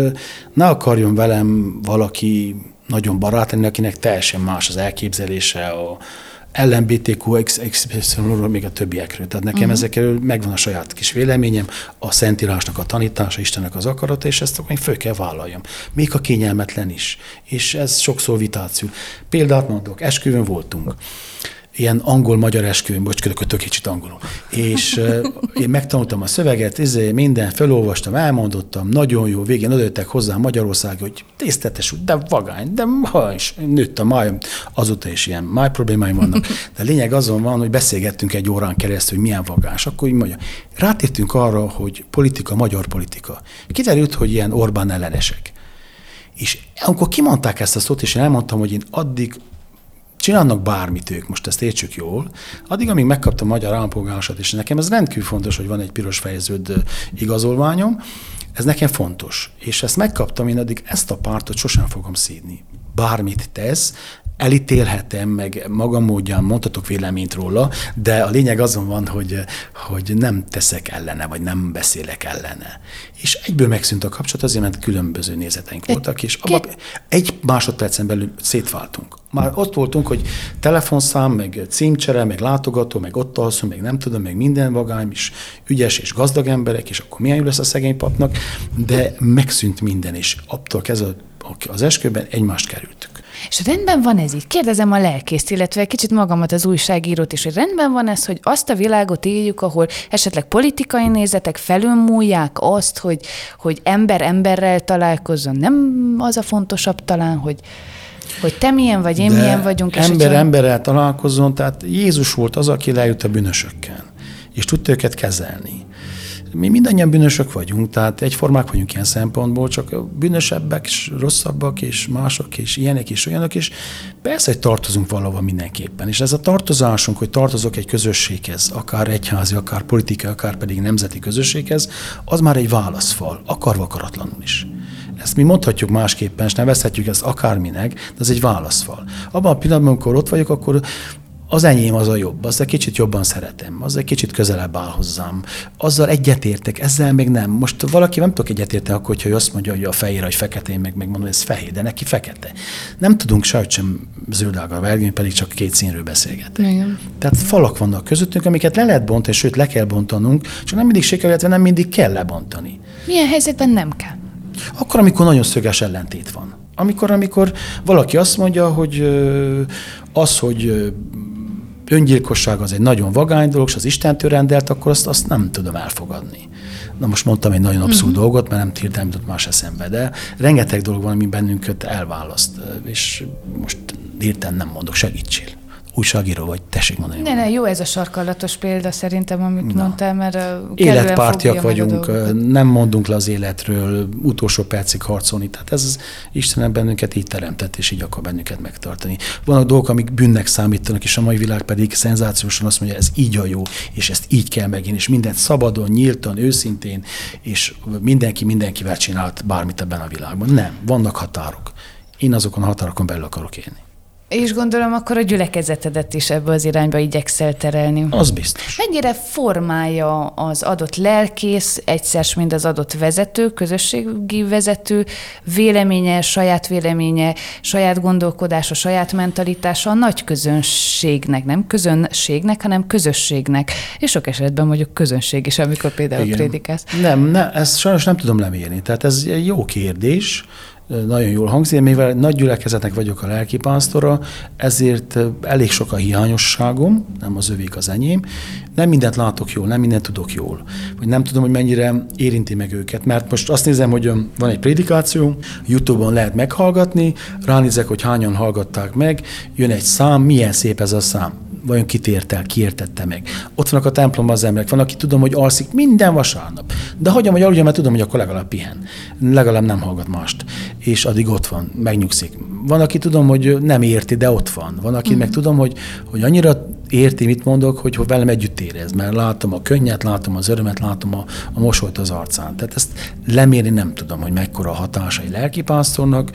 ne akarjon velem valaki nagyon barát lenni, akinek teljesen más az elképzelése, a, LMBTQ expressionról, még a többiekről. Tehát nekem uh-huh. ezekről megvan a saját kis véleményem, a Szentírásnak a tanítása, Istennek az akarata, és ezt akkor még föl kell vállaljam. Még a kényelmetlen is. És ez sokszor vitáció. Példát mondok, esküvőn voltunk ilyen angol-magyar esküvőn, bocs, kötök kicsit angolul. És én megtanultam a szöveget, izé, minden, felolvastam, elmondottam, nagyon jó, végén adottak hozzá Magyarország, hogy tisztetes, de vagány, de ha is nőtt a májam, azóta is ilyen máj problémáim vannak. De lényeg azon van, hogy beszélgettünk egy órán keresztül, hogy milyen vagás. Akkor így mondja, rátértünk arra, hogy politika, magyar politika. Kiderült, hogy ilyen Orbán ellenesek. És amikor kimondták ezt a szót, és én elmondtam, hogy én addig csinálnak bármit ők, most ezt értsük jól, addig, amíg megkaptam a magyar állampolgárosat, és nekem ez rendkívül fontos, hogy van egy piros fejeződ igazolványom, ez nekem fontos. És ezt megkaptam, én addig ezt a pártot sosem fogom szídni. Bármit tesz, elítélhetem, meg magam módján mondhatok véleményt róla, de a lényeg azon van, hogy, hogy nem teszek ellene, vagy nem beszélek ellene. És egyből megszűnt a kapcsolat azért, mert különböző nézeteink voltak, és abba egy másodpercen belül szétváltunk. Már ott voltunk, hogy telefonszám, meg címcsere, meg látogató, meg ott alszunk, meg nem tudom, meg minden vagány is ügyes és gazdag emberek, és akkor milyen jó lesz a szegény papnak, de megszűnt minden, és attól kezdve az esküben egymást kerültük. És rendben van ez így? Kérdezem a lelkészt, illetve kicsit magamat az újságírót is, hogy rendben van ez, hogy azt a világot éljük, ahol esetleg politikai nézetek felülmúlják azt, hogy, hogy ember emberrel találkozzon. Nem az a fontosabb talán, hogy, hogy te milyen vagy, én De milyen vagyunk. Ember és hogyha... emberrel találkozzon, tehát Jézus volt az, aki lejött a bűnösökkel, és tudta őket kezelni mi mindannyian bűnösök vagyunk, tehát egyformák vagyunk ilyen szempontból, csak bűnösebbek, és rosszabbak, és mások, és ilyenek, és olyanok, és persze, hogy tartozunk valahova mindenképpen. És ez a tartozásunk, hogy tartozok egy közösséghez, akár egyházi, akár politikai, akár pedig nemzeti közösséghez, az már egy válaszfal, akarva akaratlanul is. Ezt mi mondhatjuk másképpen, és nevezhetjük ezt akárminek, de ez egy válaszfal. Abban a pillanatban, amikor ott vagyok, akkor az enyém az a jobb, az egy kicsit jobban szeretem, az egy kicsit közelebb áll hozzám. Azzal egyetértek, ezzel még nem. Most valaki nem tudok egyetérteni, akkor, hogyha azt mondja, hogy a fehér, hogy fekete, én meg megmondom, hogy ez fehér, de neki fekete. Nem tudunk sajt sem zöldággal vergni, pedig csak két színről beszélgetünk. Igen. Tehát falak vannak közöttünk, amiket le lehet bontani, sőt le kell bontanunk, csak nem mindig sikerül, illetve nem mindig kell lebontani. Milyen helyzetben nem kell? Akkor, amikor nagyon szöges ellentét van. Amikor, amikor valaki azt mondja, hogy az, hogy öngyilkosság az egy nagyon vagány dolog, és az Istentől rendelt, akkor azt, azt nem tudom elfogadni. Na most mondtam egy nagyon abszurd uh-huh. dolgot, mert nem hirtelen jutott más eszembe, de rengeteg dolog van, ami bennünket elválaszt, és most hirtelen nem mondok, segítsél újságíró vagy, tessék mondani. Ne, ne, jó ez a sarkallatos példa szerintem, amit Na. mondtál, mert Életpártiak vagyunk, nem mondunk le az életről, utolsó percig harcolni. Tehát ez az Istenem bennünket így teremtett, és így akar bennünket megtartani. Vannak dolgok, amik bűnnek számítanak, és a mai világ pedig szenzációsan azt mondja, ez így a jó, és ezt így kell megint, és mindent szabadon, nyíltan, őszintén, és mindenki mindenkivel csinált bármit ebben a világban. Nem, vannak határok. Én azokon a határokon belül akarok élni. És gondolom akkor a gyülekezetedet is ebbe az irányba igyekszel terelni. Az biztos. Mennyire formálja az adott lelkész, egyszer mind az adott vezető, közösségi vezető véleménye, saját véleménye, saját gondolkodása, saját mentalitása a nagy közönségnek, nem közönségnek, hanem közösségnek. És sok esetben mondjuk közönség is, amikor például Igen. prédikálsz. Nem, ne, ezt sajnos nem tudom lemérni. Tehát ez egy jó kérdés nagyon jól hangzik, mivel nagy gyülekezetnek vagyok a lelkipásztora, ezért elég sok a hiányosságom, nem az övék az enyém. Nem mindent látok jól, nem mindent tudok jól. Vagy nem tudom, hogy mennyire érinti meg őket. Mert most azt nézem, hogy van egy prédikáció, YouTube-on lehet meghallgatni, ránézek, hogy hányan hallgatták meg, jön egy szám, milyen szép ez a szám vajon kit ért el, ki értette meg. Ott vannak a templomban az emberek, van, aki tudom, hogy alszik minden vasárnap. De hagyjam, hogy aludjon, mert tudom, hogy akkor legalább pihen. Legalább nem hallgat mást. És addig ott van, megnyugszik. Van, aki tudom, hogy nem érti, de ott van. Van, aki mm. meg tudom, hogy, hogy annyira érti, mit mondok, hogy, hogy velem együtt érez, mert látom a könnyet, látom az örömet, látom a, a mosolyt az arcán. Tehát ezt lemérni nem tudom, hogy mekkora a hatása egy lelkipásztornak,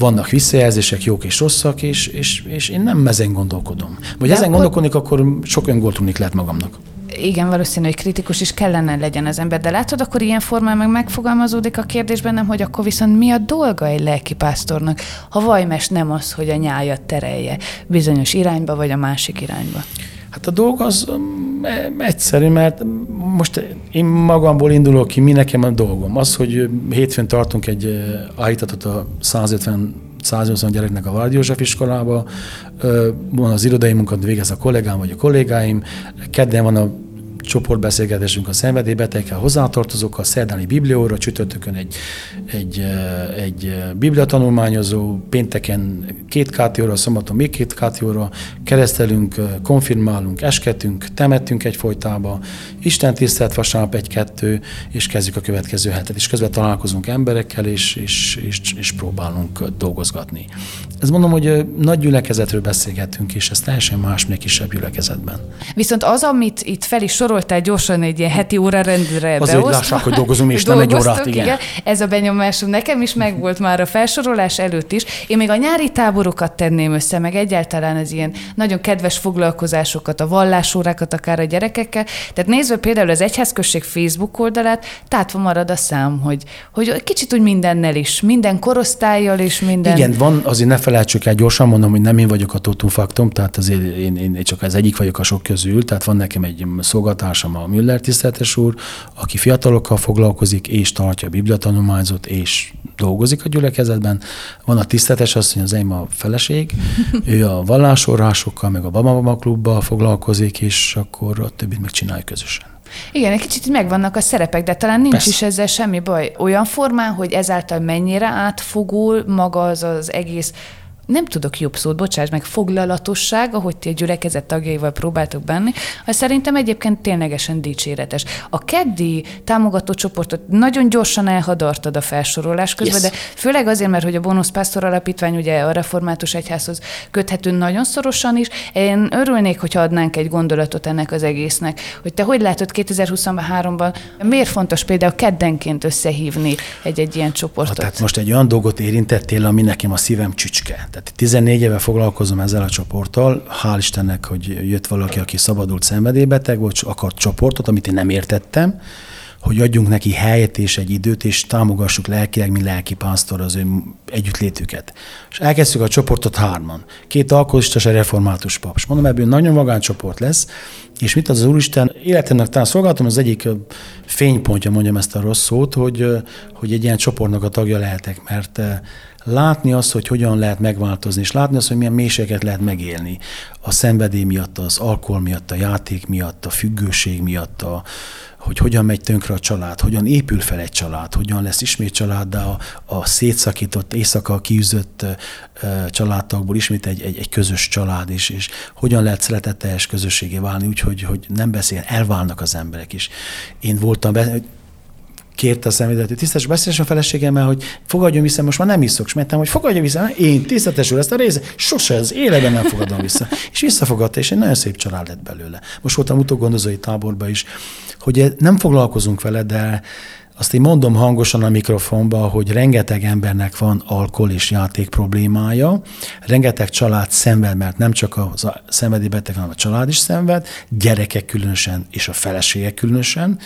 vannak visszajelzések, jók és rosszak, és, és, és én nem ezen gondolkodom. Vagy De ezen gondolkodnék, akkor sok öngól lehet magamnak. Igen, valószínű, hogy kritikus is kellene legyen az ember, de látod, akkor ilyen formán meg megfogalmazódik a kérdés bennem, hogy akkor viszont mi a dolga egy lelkipásztornak, ha vajmes nem az, hogy a nyájat terelje bizonyos irányba, vagy a másik irányba. Hát a dolog az um, e, egyszerű, mert most én magamból indulok ki, mi nekem a dolgom. Az, hogy hétfőn tartunk egy állítatot a 150 180 gyereknek a Várdi József iskolába, van az irodai munkát végez a kollégám vagy a kollégáim, kedden van a csoportbeszélgetésünk a szenvedélybetegekkel, hozzátartozókkal, szerdáni biblióra, csütörtökön egy, egy, egy bibliatanulmányozó, pénteken két kátióra, szombaton még két kátióra, keresztelünk, konfirmálunk, esketünk, temettünk egyfolytába, Isten tisztelt vasárnap egy-kettő, és kezdjük a következő hetet, és közben találkozunk emberekkel, és, és, és, és próbálunk dolgozgatni. Ez mondom, hogy nagy gyülekezetről beszélgetünk, és ez teljesen más, mint kisebb gyülekezetben. Viszont az, amit itt fel is soroltál gyorsan egy ilyen heti órarendre Azért, beosztva. lássák, hogy dolgozunk, és nem egy órát, igen. igen. Ez a benyomásom nekem is megvolt már a felsorolás előtt is. Én még a nyári táborokat tenném össze, meg egyáltalán az ilyen nagyon kedves foglalkozásokat, a vallásórákat akár a gyerekekkel. Tehát nézve például az Egyházközség Facebook oldalát, tátva marad a szám, hogy, hogy kicsit úgy mindennel is, minden korosztályjal és minden... Igen, van, azért ne felejtsük el, gyorsan mondom, hogy nem én vagyok a totum faktum, tehát azért én, én, én csak az egyik vagyok a sok közül, tehát van nekem egy szolgatársam, a Müller tiszteletes úr, aki fiatalokkal foglalkozik, és tartja a bibliatanulmányzót, és dolgozik a gyülekezetben. Van a tiszteletes asszony, az enyém a feleség, ő a vallásorásokkal, meg a Baba klubbal foglalkozik, és akkor a többit megcsinálja közösen. Igen, egy kicsit megvannak a szerepek, de talán nincs Persze. is ezzel semmi baj. Olyan formán, hogy ezáltal mennyire átfogul maga az az egész nem tudok jobb szót, bocsáss meg, foglalatosság, ahogy ti a gyülekezet tagjaival próbáltok benni, az szerintem egyébként ténylegesen dicséretes. A keddi támogató csoportot nagyon gyorsan elhadartad a felsorolás közben, yes. de főleg azért, mert hogy a Bónusz Pásztor Alapítvány ugye a református egyházhoz köthető nagyon szorosan is. Én örülnék, hogyha adnánk egy gondolatot ennek az egésznek, hogy te hogy látod 2023-ban, miért fontos például keddenként összehívni egy-egy ilyen csoportot? Ha, tehát most egy olyan dolgot érintettél, ami nekem a szívem csücske. Tehát 14 éve foglalkozom ezzel a csoporttal, hál' Istennek, hogy jött valaki, aki szabadult szenvedélybeteg, vagy akart csoportot, amit én nem értettem, hogy adjunk neki helyet és egy időt, és támogassuk lelkileg, mint lelki pásztor az ő együttlétüket. És elkezdtük a csoportot hárman. Két alkoholista és egy református pap. És mondom, ebből nagyon magány csoport lesz, és mit az, az Úristen életemnek talán szolgáltam, az egyik fénypontja, mondjam ezt a rossz szót, hogy, hogy egy ilyen csoportnak a tagja lehetek, mert látni azt, hogy hogyan lehet megváltozni, és látni azt, hogy milyen mélységeket lehet megélni. A szenvedély miatt, az alkohol miatt, a játék miatt, a függőség miatt, a, hogy hogyan megy tönkre a család, hogyan épül fel egy család, hogyan lesz ismét család, de a, a szétszakított, éjszaka kiűzött családtagból ismét egy, egy, egy közös család is, és hogyan lehet szeretetteljes közösségé válni, úgyhogy hogy nem beszél, elválnak az emberek is. Én voltam, kérte a személyzetű tisztes beszélés a feleségemmel, hogy fogadjon vissza, most már nem iszok, és mentem, hogy fogadja vissza, én tisztetesül ezt a részt, sose az életben nem fogadom vissza. És visszafogadta, és egy nagyon szép család lett belőle. Most voltam utógondozói táborban is, hogy nem foglalkozunk vele, de azt én mondom hangosan a mikrofonba, hogy rengeteg embernek van alkohol és játék problémája, rengeteg család szenved, mert nem csak a szenvedélybeteg, hanem a család is szenved, gyerekek különösen, és a feleségek különösen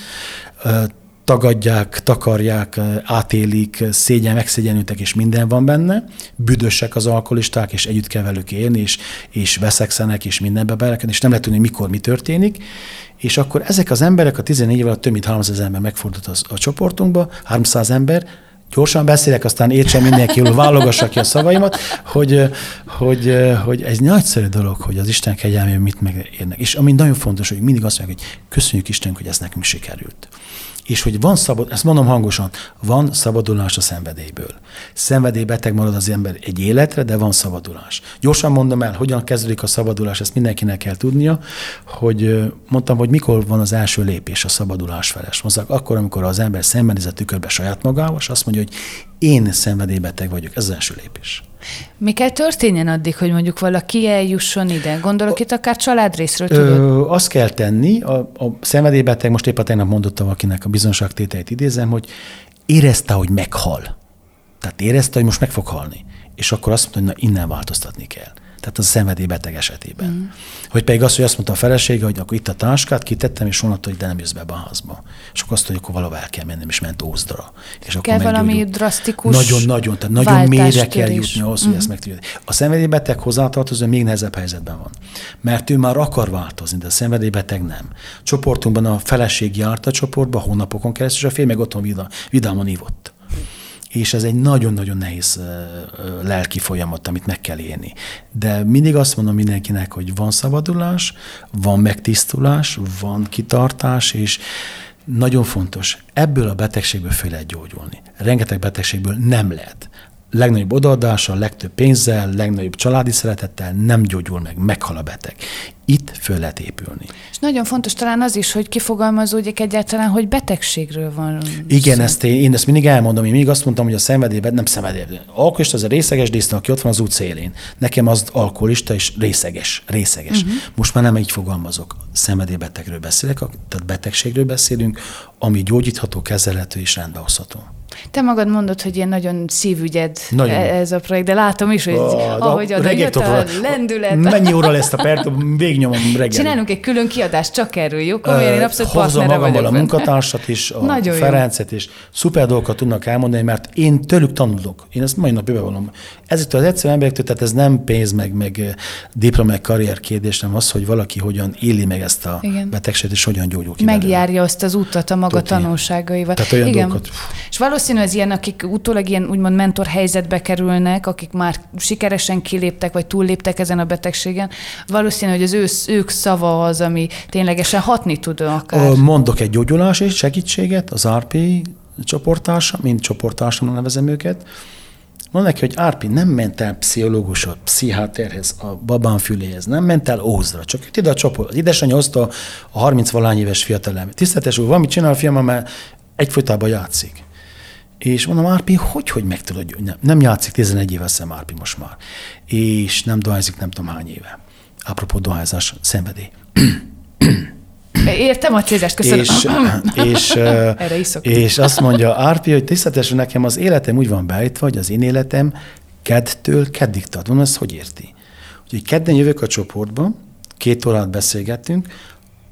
tagadják, takarják, átélik, szégyen, megszégyenültek, és minden van benne. Büdösek az alkoholisták, és együtt kell velük élni, és, és veszekszenek, és mindenbe belekedni, és nem lehet tudni, mikor mi történik. És akkor ezek az emberek a 14 év alatt több mint 300 ember megfordult az, a csoportunkba, 300 ember, gyorsan beszélek, aztán értsen mindenki, jól válogassa ki a szavaimat, hogy, hogy, hogy ez nagyszerű dolog, hogy az Isten kegyelmében mit megérnek. És ami nagyon fontos, hogy mindig azt mondják, hogy köszönjük Istenünk, hogy ez nekünk sikerült és hogy van szabad, ezt mondom hangosan, van szabadulás a szenvedélyből. Szenvedélybeteg marad az ember egy életre, de van szabadulás. Gyorsan mondom el, hogyan kezdődik a szabadulás, ezt mindenkinek kell tudnia, hogy mondtam, hogy mikor van az első lépés a szabadulás feles. Mozzak, akkor, amikor az ember szembenéz tükörbe saját magával, és azt mondja, hogy én szenvedélybeteg vagyok. Ez az első lépés. Mi kell történjen addig, hogy mondjuk valaki eljusson ide? Gondolok itt akár családrészről, tudod? Ö, azt kell tenni, a, a szenvedélybeteg, most épp a tegnap mondotta valakinek a bizonságtételeit idézem, hogy érezte, hogy meghal. Tehát érezte, hogy most meg fog halni. És akkor azt mondta, hogy na, innen változtatni kell tehát az a szenvedélybeteg esetében. Mm. Hogy pedig azt, hogy azt mondta a felesége, hogy akkor itt a táskát kitettem, és onnantól, hogy de nem jössz be a házba. És akkor azt, hogy akkor valahol el kell mennem, és ment Ózdra. És kell akkor valami drasztikus Nagyon-nagyon, tehát nagyon mélyre kell jutni ahhoz, hogy mm. ezt meg tudja. A szenvedélybeteg hozzátartozó még nehezebb helyzetben van. Mert ő már akar változni, de a szenvedélybeteg nem. Csoportunkban a feleség járt a csoportba hónapokon keresztül, és a fél meg otthon vidámon ívott és ez egy nagyon-nagyon nehéz lelki folyamat, amit meg kell élni. De mindig azt mondom mindenkinek, hogy van szabadulás, van megtisztulás, van kitartás, és nagyon fontos, ebből a betegségből föl lehet gyógyulni. Rengeteg betegségből nem lehet legnagyobb odaadással, legtöbb pénzzel, legnagyobb családi szeretettel nem gyógyul meg, meghal a beteg. Itt föl lehet épülni. És nagyon fontos talán az is, hogy kifogalmazódjék egyáltalán, hogy betegségről van. Igen, ezt én, én ezt mindig elmondom. Én még azt mondtam, hogy a szenvedélyben nem szenvedély. Alkoholista az a részeges disznó, aki ott van az út szélén. Nekem az alkoholista és részeges. részeges. Uh-huh. Most már nem így fogalmazok. Szenvedélybetegről beszélek, tehát betegségről beszélünk, ami gyógyítható, kezelhető és rendbehozható. Te magad mondod, hogy ilyen nagyon szívügyed nagyon. E- ez a projekt, de látom is, hogy oh, ahogy oda jött a lendület. Mennyi óra lesz a perc, végnyomom reggel. Csinálunk egy külön kiadást, csak erről, jó? Komolyan, én abszolút Hozom magammal a munkatársat is, a nagyon Ferencet is. Szuper dolgokat tudnak elmondani, mert én tőlük tanulok. Én ezt mai nap bevallom. Ezektől az egyszerű emberektől, tehát ez nem pénz, meg, meg diploma, meg karrier kérdés, nem az, hogy valaki hogyan éli meg ezt a Igen. betegséget, és hogyan gyógyul ki. Megjárja azt az utat a maga tanulságaival. Tehát olyan Igen. dolgokat. És valószínű ez ilyen, akik utólag ilyen úgymond mentor helyzetbe kerülnek, akik már sikeresen kiléptek, vagy túlléptek ezen a betegségen, valószínű, hogy az ő, ők szava az, ami ténylegesen hatni tud akár. Mondok egy gyógyulási segítséget, az RP csoporttársa, mint csoporttársam nevezem őket, Mondom neki, hogy Árpi nem ment el pszichológusot, pszichiáterhez, a babánfüléhez, nem ment el Ózra, csak ide a csoport. Az édesanyja hozta a 30 valány éves fiatalember. Tiszteletes úr, valamit csinál a fiam, mert egyfolytában játszik. És mondom, Árpi, hogy, hogy meg tudod, nem, nem játszik 11 éve szem Árpi most már. És nem dohányzik nem tudom hány éve. Apropó dohányzás, szenvedély. Értem a cézást, köszönöm. És, és, Erre és azt mondja Árpi, hogy tiszteltesen nekem az életem úgy van beállítva, hogy az én életem kedtől keddig tart. Mondom, ezt hogy érti? Úgyhogy kedden jövök a csoportba, két órát beszélgettünk,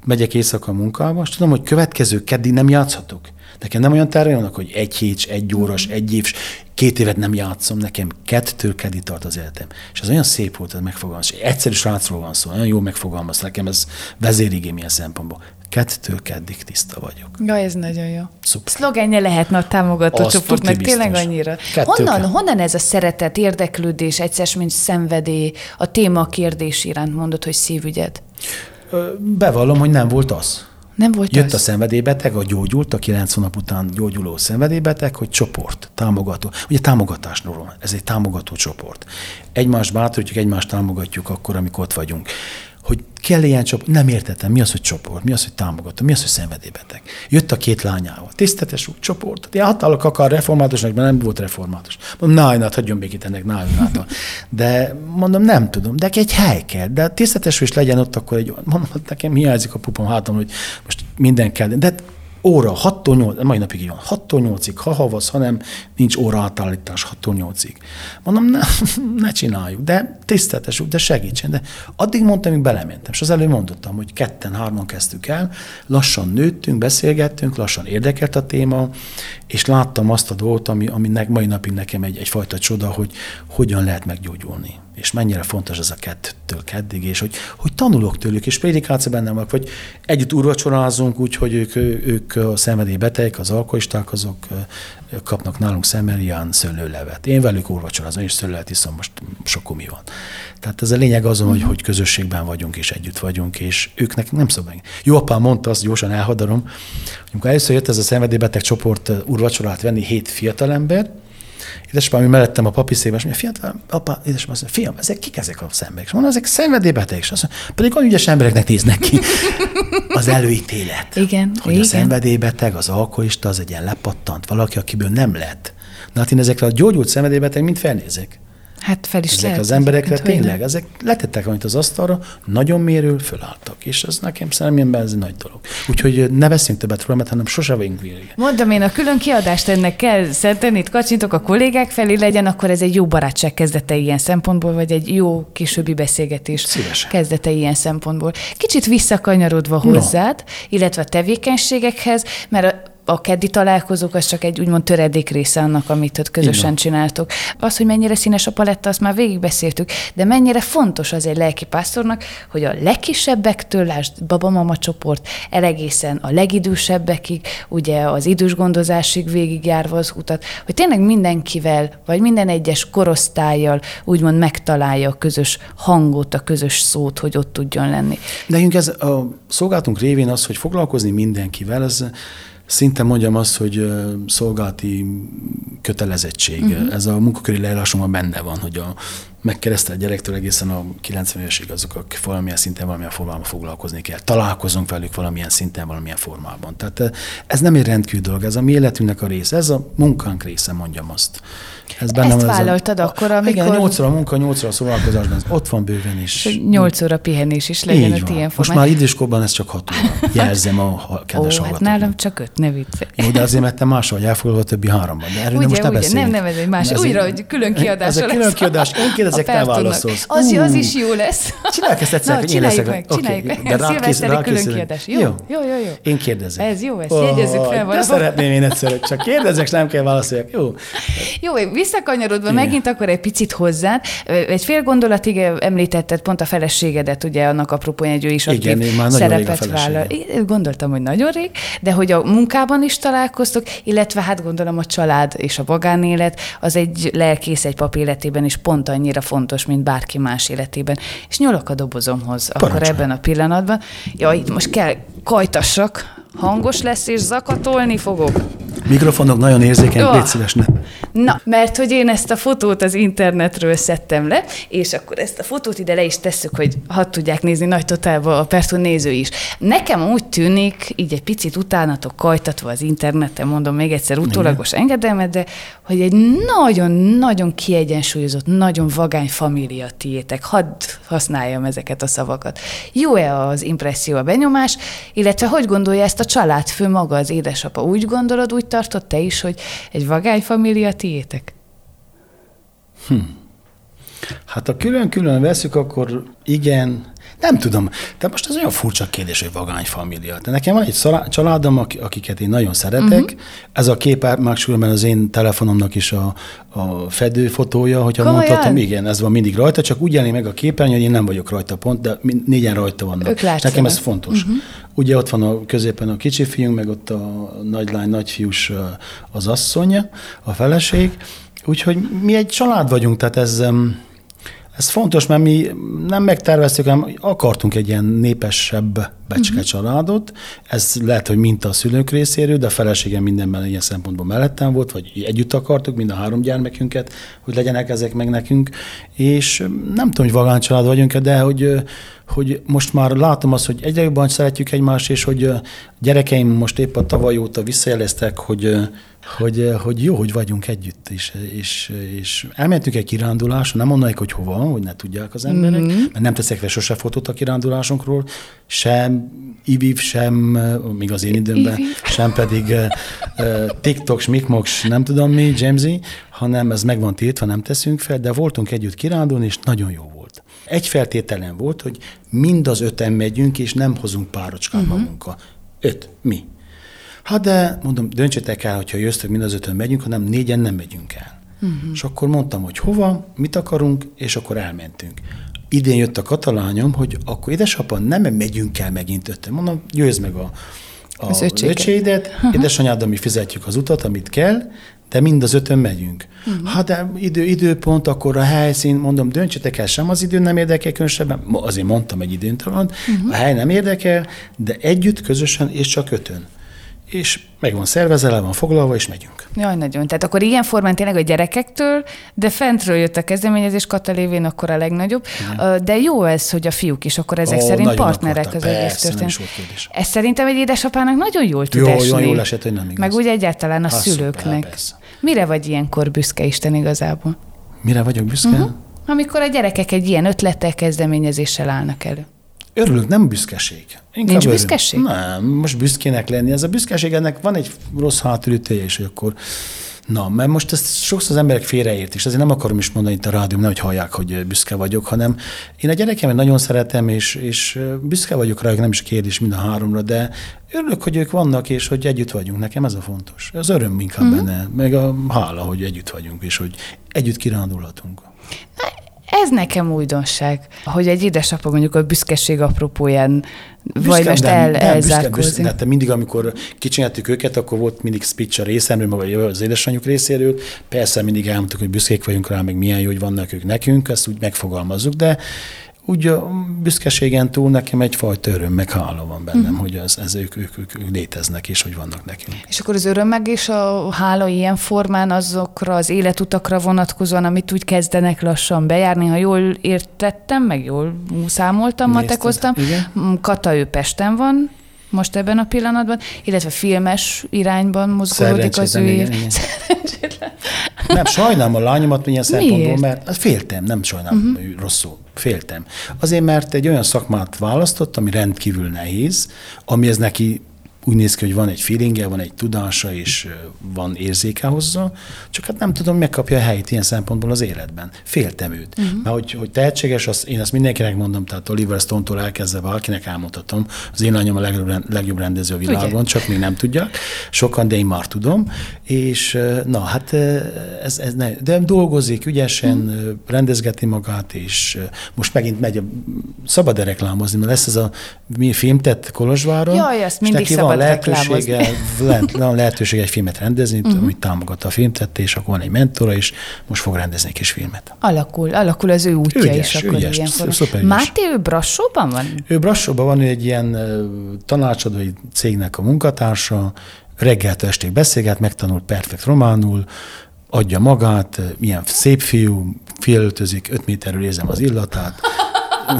megyek éjszaka a munkába, és tudom, hogy következő keddig nem játszhatok. Nekem nem olyan terve vannak, hogy egy hét, egy órás, egy év, két évet nem játszom, nekem kettől keddig tart az életem. És ez olyan szép volt, ez megfogalmaz. Egyszerű srácról van szó, nagyon jól megfogalmaz, nekem ez vezérigém ilyen szempontból. Kettől keddig tiszta vagyok. Ja, ez nagyon jó. Szuper. Szlogenje lehetne a támogató csoportnak, tényleg annyira. honnan, honnan ez a szeretet, érdeklődés, egyszer, mint szenvedély, a téma kérdés iránt mondod, hogy szívügyed? Bevallom, hogy nem volt az. Nem volt Jött az? a szenvedélybeteg, a gyógyult, a 90 nap után gyógyuló szenvedélybeteg, hogy csoport, támogató. Ugye támogatásról van, ez egy támogató csoport. Egymást bátorítjuk, egymást támogatjuk akkor, amikor ott vagyunk hogy kell ilyen csoport. Nem értettem, mi az, hogy csoport, mi az, hogy támogató, mi az, hogy szenvedélybeteg. Jött a két lányával. Tisztetes úr, csoport. Én hatalak akar reformátusnak, mert nem volt református. Mondom, na, hát hagyjon békét ennek, na, De mondom, nem tudom, de egy hely kell. De tisztetes is legyen ott, akkor egy, mondom, nekem hiányzik a pupom hátam, hogy most minden kell. De óra 6-tól 8, mai napig van, 6-tól 8-ig, ha havasz, hanem nincs óra átállítás 6-tól 8-ig. Mondom, ne, ne csináljuk, de tiszteletes, de segítsen. De addig mondtam, amíg belementem, és az előbb mondottam, hogy ketten, hárman kezdtük el, lassan nőttünk, beszélgettünk, lassan érdekelt a téma, és láttam azt a dolgot, ami, ami mai napig nekem egy, egyfajta csoda, hogy hogyan lehet meggyógyulni és mennyire fontos ez a kettőtől keddig, és hogy, hogy tanulok tőlük, és prédikáció bennem van, vagy együtt urvacsorázunk, úgyhogy ők, ők a szenvedélybetegek, az alkoholisták, azok kapnak nálunk szemelián szőlőlevet. Én velük urvacsorázom, és szőlőlevet iszom, most sok mi van. Tehát ez a lényeg azon, hogy, hogy közösségben vagyunk, és együtt vagyunk, és ők nekünk nem szabad. Jó apám mondta, azt gyorsan elhadarom, amikor először jött ez a szenvedélybeteg csoport urvacsorát venni hét fiatalember, Édesapám, ami mellettem a papi szépen, és mondja, fiatal, apa, édesapám, azt mondja, fiam, ezek kik ezek a szembek? És mondja, ezek szenvedélybeteg, és azt mondja, pedig olyan ügyes embereknek néznek ki. Az előítélet. Igen. Hogy igen. a szenvedélybeteg, az alkoholista, az egy ilyen lepattant valaki, akiből nem lett. Na hát én ezekre a gyógyult szenvedélybeteg mind felnézek. Hát fel is Ezek lehet, az emberekre tényleg, ezek letettek valamit az asztalra, nagyon mérül, fölálltak. És ez nekem személyemben ez egy nagy dolog. Úgyhogy ne veszünk többet róla, mert hanem sose vagyunk vége. Mondom én, a külön kiadást ennek kell szentelni, itt kacsintok a kollégák felé legyen, akkor ez egy jó barátság kezdete ilyen szempontból, vagy egy jó későbbi beszélgetés Szívesen. kezdete ilyen szempontból. Kicsit visszakanyarodva hozzád, illetve a tevékenységekhez, mert a a keddi találkozók az csak egy úgymond töredék része annak, amit ott közösen csináltok. Az, hogy mennyire színes a paletta, azt már végigbeszéltük, de mennyire fontos az egy lelki pásztornak, hogy a legkisebbektől, lásd, babamama csoport, elegészen a legidősebbekig, ugye az idős gondozásig végigjárva az utat, hogy tényleg mindenkivel, vagy minden egyes korosztályjal úgymond megtalálja a közös hangot, a közös szót, hogy ott tudjon lenni. Nekünk ez a szolgálatunk révén az, hogy foglalkozni mindenkivel, ez szinte mondjam azt, hogy szolgálati kötelezettség. Uh-huh. Ez a munkaköri leírásunkban benne van, hogy a megkeresztelt gyerektől egészen a 90 évesig azok, akik valamilyen szinten, valamilyen formában foglalkozni kell. Találkozunk velük valamilyen szinten, valamilyen formában. Tehát ö, ez nem egy rendkívül dolog, ez a mi életünknek a része, ez a munkánk része, mondjam azt. Ez bennem Ezt vállaltad a, akkor, amikor... Igen, 8 a munka, 8 a szolgálkozásban, ez ott van bőven is. 8 óra pihenés is legyen Így van. ilyen Most formán. már időskorban ez csak 6 óra. Jelzem a kedves Ó, hát nálam csak öt, ne viccelj. Jó, de azért mert te máshol elfoglalva a többi háromban. De erről Ugye, most ne ugye, beszéljünk. nem, nem, ez egy más. Újra, hogy külön kiadása Ez egy külön kiadás. Én A Pertunnak. válaszolsz. Az, az Ú. is jó lesz. Csináljuk ezt egyszer, hogy én leszek. meg, csináljuk meg. de Szilveszteri külön rákészülünk. kiadás. Jó, jó, jó, jó. Én kérdezek. Ez jó, ezt jegyezzük fel valahol. szeretném én egyszer, csak kérdezek, és nem kell válaszoljak. Jó. Jó, visszakanyarodva Igen. megint akkor egy picit hozzád. Egy fél gondolatig említetted pont a feleségedet, ugye annak apropóján, hogy ő is Igen, aktív én már a szerepet vállal. Gondoltam, hogy nagyon rég, de hogy a munkában is találkoztok, illetve hát gondolom a család és a magánélet az egy lelkész egy pap életében is pont annyira fontos, mint bárki más életében. És nyúlok a dobozomhoz akkor Parancsolj. ebben a pillanatban. Ja, itt most kell kajtassak, hangos lesz és zakatolni fogok. Mikrofonok nagyon érzékeny, légy szíves, ne. Na, mert hogy én ezt a fotót az internetről szedtem le, és akkor ezt a fotót ide le is tesszük, hogy hadd tudják nézni nagy totálba a Pertun néző is. Nekem úgy tűnik, így egy picit utánatok kajtatva az interneten, mondom még egyszer utólagos engedelmet, de hogy egy nagyon-nagyon kiegyensúlyozott, nagyon vagány família tiétek. Hadd használjam ezeket a szavakat. Jó-e az impresszió, a benyomás, illetve hogy gondolja ezt a családfő maga, az édesapa? Úgy gondolod, úgy tartott te is, hogy egy vagány família tiétek? Hát ha külön-külön veszük, akkor igen, nem tudom. De most ez olyan furcsa kérdés, hogy vagány família. De nekem van egy szalá- családom, ak- akiket én nagyon szeretek. Uh-huh. Ez a kép máskülönben az én telefonomnak is a, a fedőfotója, hogyha Komolyan? mondhatom. Igen, ez van mindig rajta, csak úgy jelenik meg a képernyő, hogy én nem vagyok rajta pont, de négyen rajta vannak. Ők látszanak. Nekem ez fontos. Uh-huh. Ugye ott van a középen a kicsi fiunk, meg ott a nagylány, nagyfiús az asszonya, a feleség. Úgyhogy mi egy család vagyunk, tehát ez... em, ez fontos, mert mi nem megterveztük, hanem akartunk egy ilyen népesebb becske uh-huh. családot. Ez lehet, hogy minta a szülők részéről, de a feleségem mindenben ilyen szempontból mellettem volt, vagy együtt akartuk, mind a három gyermekünket, hogy legyenek ezek meg nekünk. És nem tudom, hogy vagány család vagyunk de hogy, hogy most már látom azt, hogy egyre jobban szeretjük egymást, és hogy gyerekeim most épp a tavaly óta visszajeleztek, hogy hogy, hogy jó, hogy vagyunk együtt, és, és, és elmentünk egy kirándulásra, nem mondanék, hogy hova, hogy ne tudják az emberek, mm-hmm. mert nem teszek le sose fotót a kirándulásunkról, sem IVIV sem, még az én időmben, IVIV. sem pedig uh, TikTok, Smikmoks, nem tudom mi, Jamesy, hanem ez meg van tiltva, nem teszünk fel, de voltunk együtt kirándulni, és nagyon jó volt. Egy feltételen volt, hogy mind az öten megyünk, és nem hozunk párocskát uh-huh. magunkkal. Öt. Mi. Hát de, mondom, döntsétek el, hogyha jöttök, mind az ötön megyünk, hanem négyen nem megyünk el. Uh-huh. És akkor mondtam, hogy hova, mit akarunk, és akkor elmentünk. Idén jött a katalányom, hogy akkor édesapa, nem megyünk el megint ötön. Mondom, győzd meg a, a Az öcsédet, édesanyád, mi fizetjük az utat, amit kell, de mind az ötön megyünk. Uh-huh. Hát de idő, időpont, akkor a helyszín, mondom, döntsetek el, sem az idő nem érdekel különösebben, azért mondtam egy időntalan, uh-huh. a hely nem érdekel, de együtt, közösen és csak ötön. És meg van szervezve, le van foglalva, és megyünk. Jaj, nagyon. Tehát akkor ilyen formán tényleg a gyerekektől, de fentről jött a kezdeményezés, Kata lévén akkor a legnagyobb. Igen. De jó ez, hogy a fiúk is akkor ezek Ó, szerint partnerek akartak, az egész történet. Ez szerintem egy édesapának nagyon jól tud Jó, esni. jó, jól esett, hogy nem igaz. Meg úgy egyáltalán a Hát szülőknek. szuper. Mire vagy ilyenkor büszke Isten igazából? Mire vagyok büszke? Uh-huh. Amikor a gyerekek egy ilyen ötlettel, kezdeményezéssel állnak elő. Örülök, nem büszkeség. Inkább Nincs öröm. büszkeség? Nem, most büszkének lenni. Ez a büszkeség, ennek van egy rossz hátulütője is, hogy akkor Na, mert most ezt sokszor az emberek félreért, és azért nem akarom is mondani itt a rádióm, nehogy hallják, hogy büszke vagyok, hanem én a gyerekemet nagyon szeretem, és, és büszke vagyok rájuk, nem is kérdés mind a háromra, de örülök, hogy ők vannak, és hogy együtt vagyunk. Nekem ez a fontos. Az öröm inkább mm-hmm. benne, meg a hála, hogy együtt vagyunk, és hogy együtt kirándulhatunk. Ez nekem újdonság, hogy egy édesapa mondjuk a büszkeség apropóján vagy Büszke, most nem, el, de hát mindig, amikor kicsinyeltük őket, akkor volt mindig speech a részemről, vagy az édesanyjuk részéről. Persze mindig elmondtuk, hogy büszkék vagyunk rá, meg milyen jó, hogy vannak ők nekünk, ezt úgy megfogalmazzuk, de úgy a büszkeségen túl nekem egyfajta öröm, meg hála van bennem, uh-huh. hogy ez, ez ők, ők, ők, ők léteznek, és hogy vannak nekünk. És akkor az öröm meg és a hála ilyen formán azokra az életutakra vonatkozóan, amit úgy kezdenek lassan bejárni, ha jól értettem, meg jól számoltam, Nézted, matekoztam. igen. Kata ő Pesten van, most ebben a pillanatban, illetve filmes irányban mozgolódik az ő igen, igen. Nem, sajnálom a lányomat Miért? szempontból, mert féltem, nem sajnálom uh-huh. rosszul, féltem. Azért, mert egy olyan szakmát választott, ami rendkívül nehéz, ami ez neki úgy néz ki, hogy van egy feelingje, van egy tudása, és van érzéke hozzá, csak hát nem tudom, megkapja a helyét ilyen szempontból az életben. Féltem őt. Uh-huh. Mert hogy, hogy tehetséges, az, én ezt mindenkinek mondom, tehát Oliver Stone-tól elkezdve valakinek elmondhatom, az én lányom a legjobb, legjobb rendező a világon, Ugye? csak még nem tudják. Sokan, de én már tudom. És na, hát ez, ez ne, de dolgozik ügyesen, mm. rendezgeti magát, és most megint megy, a, szabad-e reklámozni, mert lesz ez a mi filmtett Kolozsváron. Jaj, és mindig szabad van lehetősége, lehet, van lehetősége egy filmet rendezni, uh-huh. amit támogat a filmtette, és akkor van egy mentora, és most fog rendezni egy kis filmet. Alakul, alakul az ő útja Ügyes, is akkor ügyes, ilyen szuper. Máté, ő Brassóban van? Ő Brassóban van, ő egy ilyen tanácsadói cégnek a munkatársa, reggeltől estig beszélget, megtanul perfekt románul, adja magát, milyen szép fiú, fielöltözik, öt méterről érzem az illatát,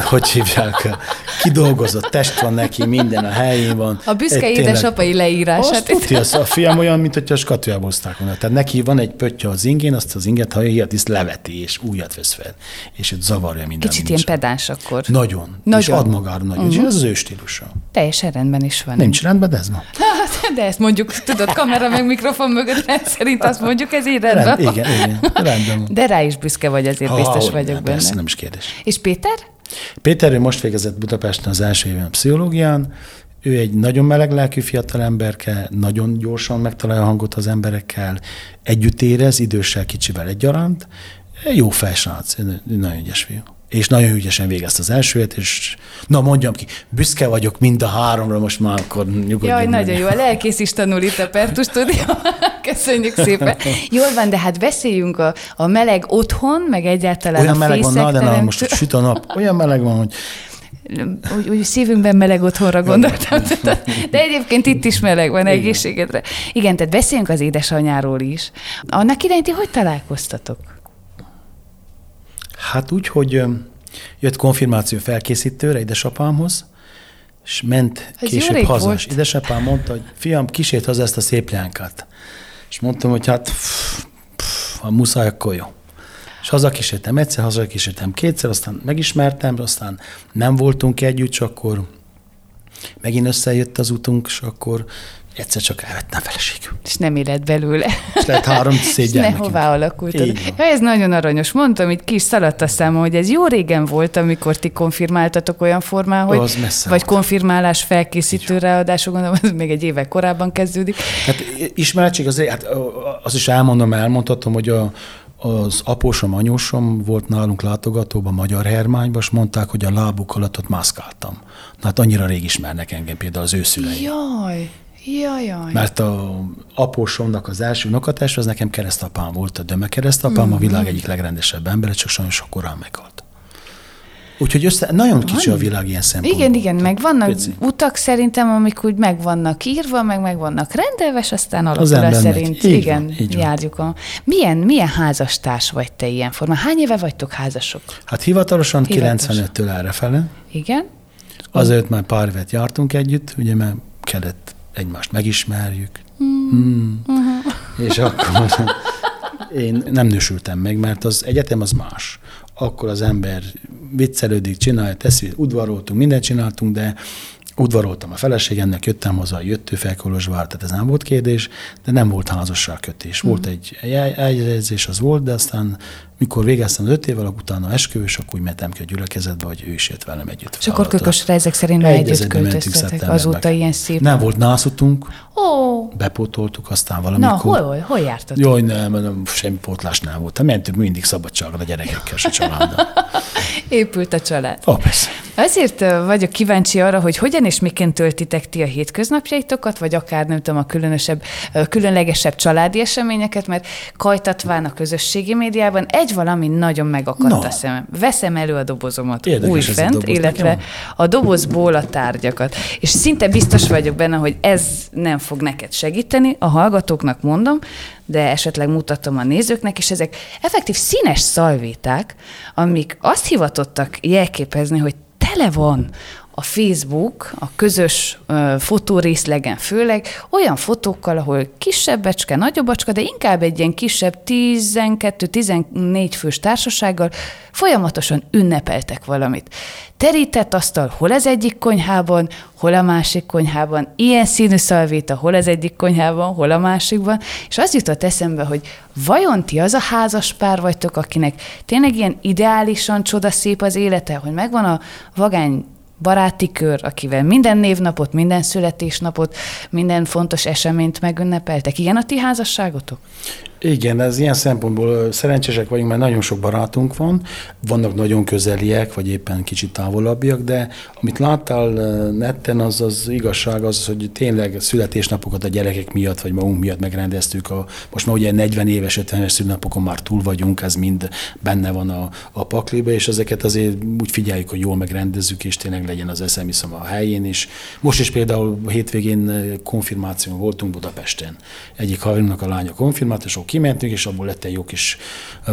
hogy hívják, kidolgozott test van neki, minden a helyén van. A büszke Egy tényleg- édesapai leírását. azt tudja, az a fiam olyan, mint hogyha a skatujába hozták volna. Tehát neki van egy pöttye az ingén, azt az inget, ha ilyet is leveti, és újat vesz fel. És őt zavarja minden. Kicsit ilyen pedáns akkor. Nagyon. És Nagyon. ad magára nagyon. Uh-huh. És ez az ő stílusa. Teljesen rendben is van. Nincs rendben, de ez. Hát, De ezt mondjuk, tudod, kamera meg mikrofon mögött rendszerint azt mondjuk, ez így rendben Rend, igen, igen, rendben. De rá is büszke vagy, azért Ha, biztos hogy vagyok nem, benne. Persze, nem is kérdés. És Péter? Péter, ő most végezett Budapesten az első éven pszichológián, ő egy nagyon meleg lelkű fiatal emberke, nagyon gyorsan megtalálja a hangot az emberekkel, együtt érez, időssel, kicsivel egyaránt. Jó felsrác, nagyon ügyes fiú. És nagyon ügyesen végezte az elsőt, és na mondjam ki, büszke vagyok mind a háromra, most már akkor nyugodjunk Jaj, meg. nagyon jó. A lelkész is tanul itt a Pertus stúdió. Köszönjük szépen. Jól van, de hát beszéljünk a, a meleg otthon, meg egyáltalán Olyan a meleg van, na, de na, most süt a nap, olyan meleg van, hogy úgy, úgy szívünkben meleg otthonra gondoltam. De egyébként itt is meleg van egészségedre. Igen, tehát beszéljünk az édesanyáról is. Annak idején ti hogy találkoztatok? Hát úgy, hogy jött konfirmáció felkészítőre édesapámhoz, és ment Ez később haza, volt. és édesapám mondta, hogy fiam, kísért haza ezt a szép leánkát. És mondtam, hogy hát, pff, pff, ha muszáj, akkor jó. És hazakísértem egyszer, hazakísértem kétszer, aztán megismertem, aztán nem voltunk együtt, csak akkor megint összejött az utunk, és akkor egyszer csak elvettem feleségül. És nem élet belőle. És lehet három szép És nehová alakult. Ja, ez nagyon aranyos. Mondtam, itt ki is szaladt a számom, hogy ez jó régen volt, amikor ti konfirmáltatok olyan formán, hogy Az messze vagy volt. konfirmálás felkészítő ráadásul, gondolom, az még egy évek korábban kezdődik. Hát ismeretség azért, hát azt is elmondom, elmondhatom, hogy a, az apósom, anyósom volt nálunk látogatóban, Magyar Hermányban, és mondták, hogy a lábuk alatt ott mászkáltam. Na hát annyira rég ismernek engem például az ő szüleim. Jaj, jaj, jaj. Mert a apósomnak az első unokatása, az nekem keresztapám volt, a Döme keresztapám, mm-hmm. a világ egyik legrendesebb embere, csak sajnos sok korán meghalt. Úgyhogy össze, nagyon kicsi a világ ilyen szempontból. Igen, igen, meg vannak Pici. utak szerintem, amik úgy meg vannak írva, meg meg vannak rendelve, és aztán ember megy. szerint Így igen, van, így van. járjuk. A... Milyen, milyen házastárs vagy te ilyen formán? Hány éve vagytok házasok? Hát hivatalosan Hivatalosan. 95-től errefele. Igen? Azért már pár évet jártunk együtt, ugye, mert kellett egymást megismerjük. Mm. És akkor én nem nősültem meg, mert az egyetem az más. Akkor az ember viccelődik, csinálja, teszi, udvaroltunk, mindent csináltunk, de udvaroltam a feleségemnek, jöttem haza, jött ő fel Kolozsvár, tehát ez nem volt kérdés, de nem volt házasságkötés. Volt egy el- eljegyzés, az volt, de aztán mikor végeztem az öt évvel, utána eskü, és akkor úgy mentem ki a gyülekezetbe, hogy ő is jött velem együtt. És akkor kökösre ezek szerint már együtt költöztetek. Azóta ilyen szép. Nem volt nászutunk, Ó, bepótoltuk, aztán na, valamikor... hol, hol, hol jártatok? Jaj, nem, nem, semmi pótlás nem volt. Mentünk mindig szabadságra a gyerekekkel, a családdal. Épült a család. Ó, persze. Azért vagyok kíváncsi arra, hogy hogyan és miként töltitek ti a hétköznapjaitokat, vagy akár nem tudom, a különösebb, különlegesebb családi eseményeket, mert kajtatván a közösségi médiában egy valami nagyon megakadt No. a szemem. Veszem elő a dobozomat Érdekes új ez a fent, doboz, illetve nekem. a dobozból a tárgyakat. És szinte biztos vagyok benne, hogy ez nem fog neked segíteni, a hallgatóknak mondom, de esetleg mutatom a nézőknek, és ezek effektív színes szalvéták, amik azt hivatottak jelképezni, hogy tele van a Facebook, a közös ö, fotórészlegen főleg olyan fotókkal, ahol kisebb becske, nagyobb bacska, de inkább egy ilyen kisebb 12-14 fős társasággal folyamatosan ünnepeltek valamit. Terített asztal, hol az egyik konyhában, hol a másik konyhában, ilyen színű szalvéta, hol az egyik konyhában, hol a másikban, és az jutott eszembe, hogy vajon ti az a házas pár vagytok, akinek tényleg ilyen ideálisan csodaszép az élete, hogy megvan a vagány baráti kör, akivel minden névnapot, minden születésnapot, minden fontos eseményt megünnepeltek. Ilyen a ti házasságotok? Igen, ez ilyen szempontból szerencsések vagyunk, mert nagyon sok barátunk van, vannak nagyon közeliek, vagy éppen kicsit távolabbiak, de amit láttál netten, az az igazság az, hogy tényleg születésnapokat a gyerekek miatt, vagy magunk miatt megrendeztük. A, most már ugye 40 éves, 50 éves születnapokon már túl vagyunk, ez mind benne van a, a pakliba, és ezeket azért úgy figyeljük, hogy jól megrendezzük, és tényleg legyen az eszem hiszem a helyén is. Most is például hétvégén ö, konfirmáción voltunk Budapesten. Egyik haverunknak a lánya konfirmált, és akkor kimentünk, és abból lett egy jó kis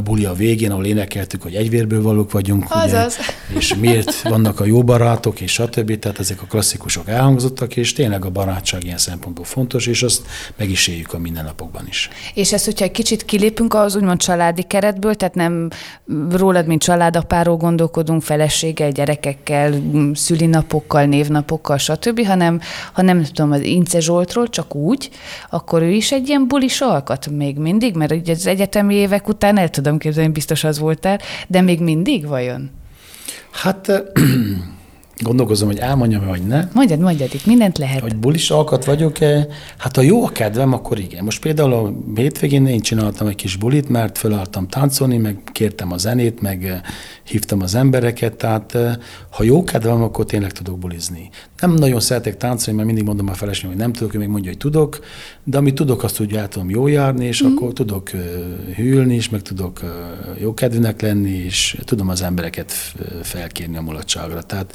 buli a végén, ahol énekeltük, hogy egyvérből valók vagyunk. Azaz. Ugye, és miért vannak a jó barátok, és stb. Tehát ezek a klasszikusok elhangzottak, és tényleg a barátság ilyen szempontból fontos, és azt meg is éljük a mindennapokban is. És ezt, hogyha egy kicsit kilépünk az úgymond családi keretből, tehát nem rólad, mint családapáról gondolkodunk, feleséggel, gyerekekkel, szülinapokkal, névnapokkal, stb., hanem, ha nem tudom, az Ince Zsoltról, csak úgy, akkor ő is egy ilyen bulis alkat még mindig, mert ugye az egyetemi évek után el tudom képzelni, biztos az voltál, de még mindig vajon? Hát gondolkozom, hogy elmondjam, vagy ne. Mondjad, mondjad, itt mindent lehet. Hogy bulis alkat vagyok-e? Hát ha jó a kedvem, akkor igen. Most például a hétvégén én csináltam egy kis bulit, mert fölálltam táncolni, meg kértem a zenét, meg eh, hívtam az embereket, tehát eh, ha jó kedvem, akkor tényleg tudok bulizni. Nem nagyon szeretek táncolni, mert mindig mondom a feleségem, hogy nem tudok, ő még mondja, hogy tudok, de amit tudok, azt úgy el tudom jól járni, és mm. akkor tudok uh, hűlni is, meg tudok jó kedvűnek lenni, és tudom az embereket felkérni a mulatságra. Tehát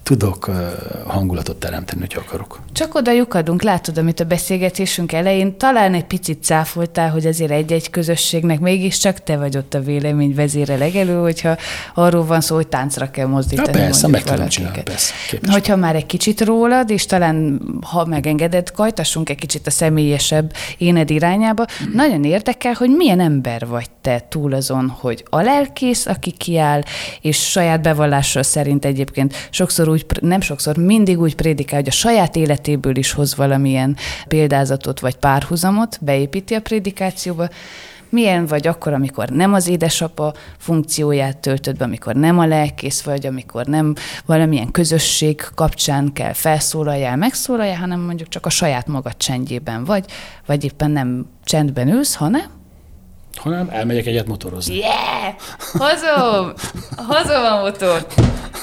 tudok uh, hangulatot teremteni, hogy akarok. Csak oda lyukadunk, látod, amit a beszélgetésünk elején talán egy picit cáfoltál, hogy azért egy-egy közösségnek mégiscsak te vagy ott a vélemény vezére legelő, hogyha arról van szó, hogy táncra kell mozdítani. Ja, persze, meg tudom csinálni, persze, képes. Hogyha már egy kicsit rólad, és talán, ha megengeded, kajtassunk egy kicsit a személyesebb éned irányába, nagyon érdekel, hogy milyen ember vagy te túl azon, hogy a lelkész, aki kiáll, és saját bevallással szerint egyébként sokszor úgy, nem sokszor, mindig úgy prédikál, hogy a saját életéből is hoz valamilyen példázatot vagy párhuzamot, beépíti a prédikációba, milyen vagy akkor, amikor nem az édesapa funkcióját töltöd be, amikor nem a lelkész vagy, amikor nem valamilyen közösség kapcsán kell felszólaljál, megszólaljál, hanem mondjuk csak a saját magad csendjében vagy, vagy éppen nem csendben ülsz, hanem hanem elmegyek egyet motorozni. Yeah! Hozom! Hozom a motort!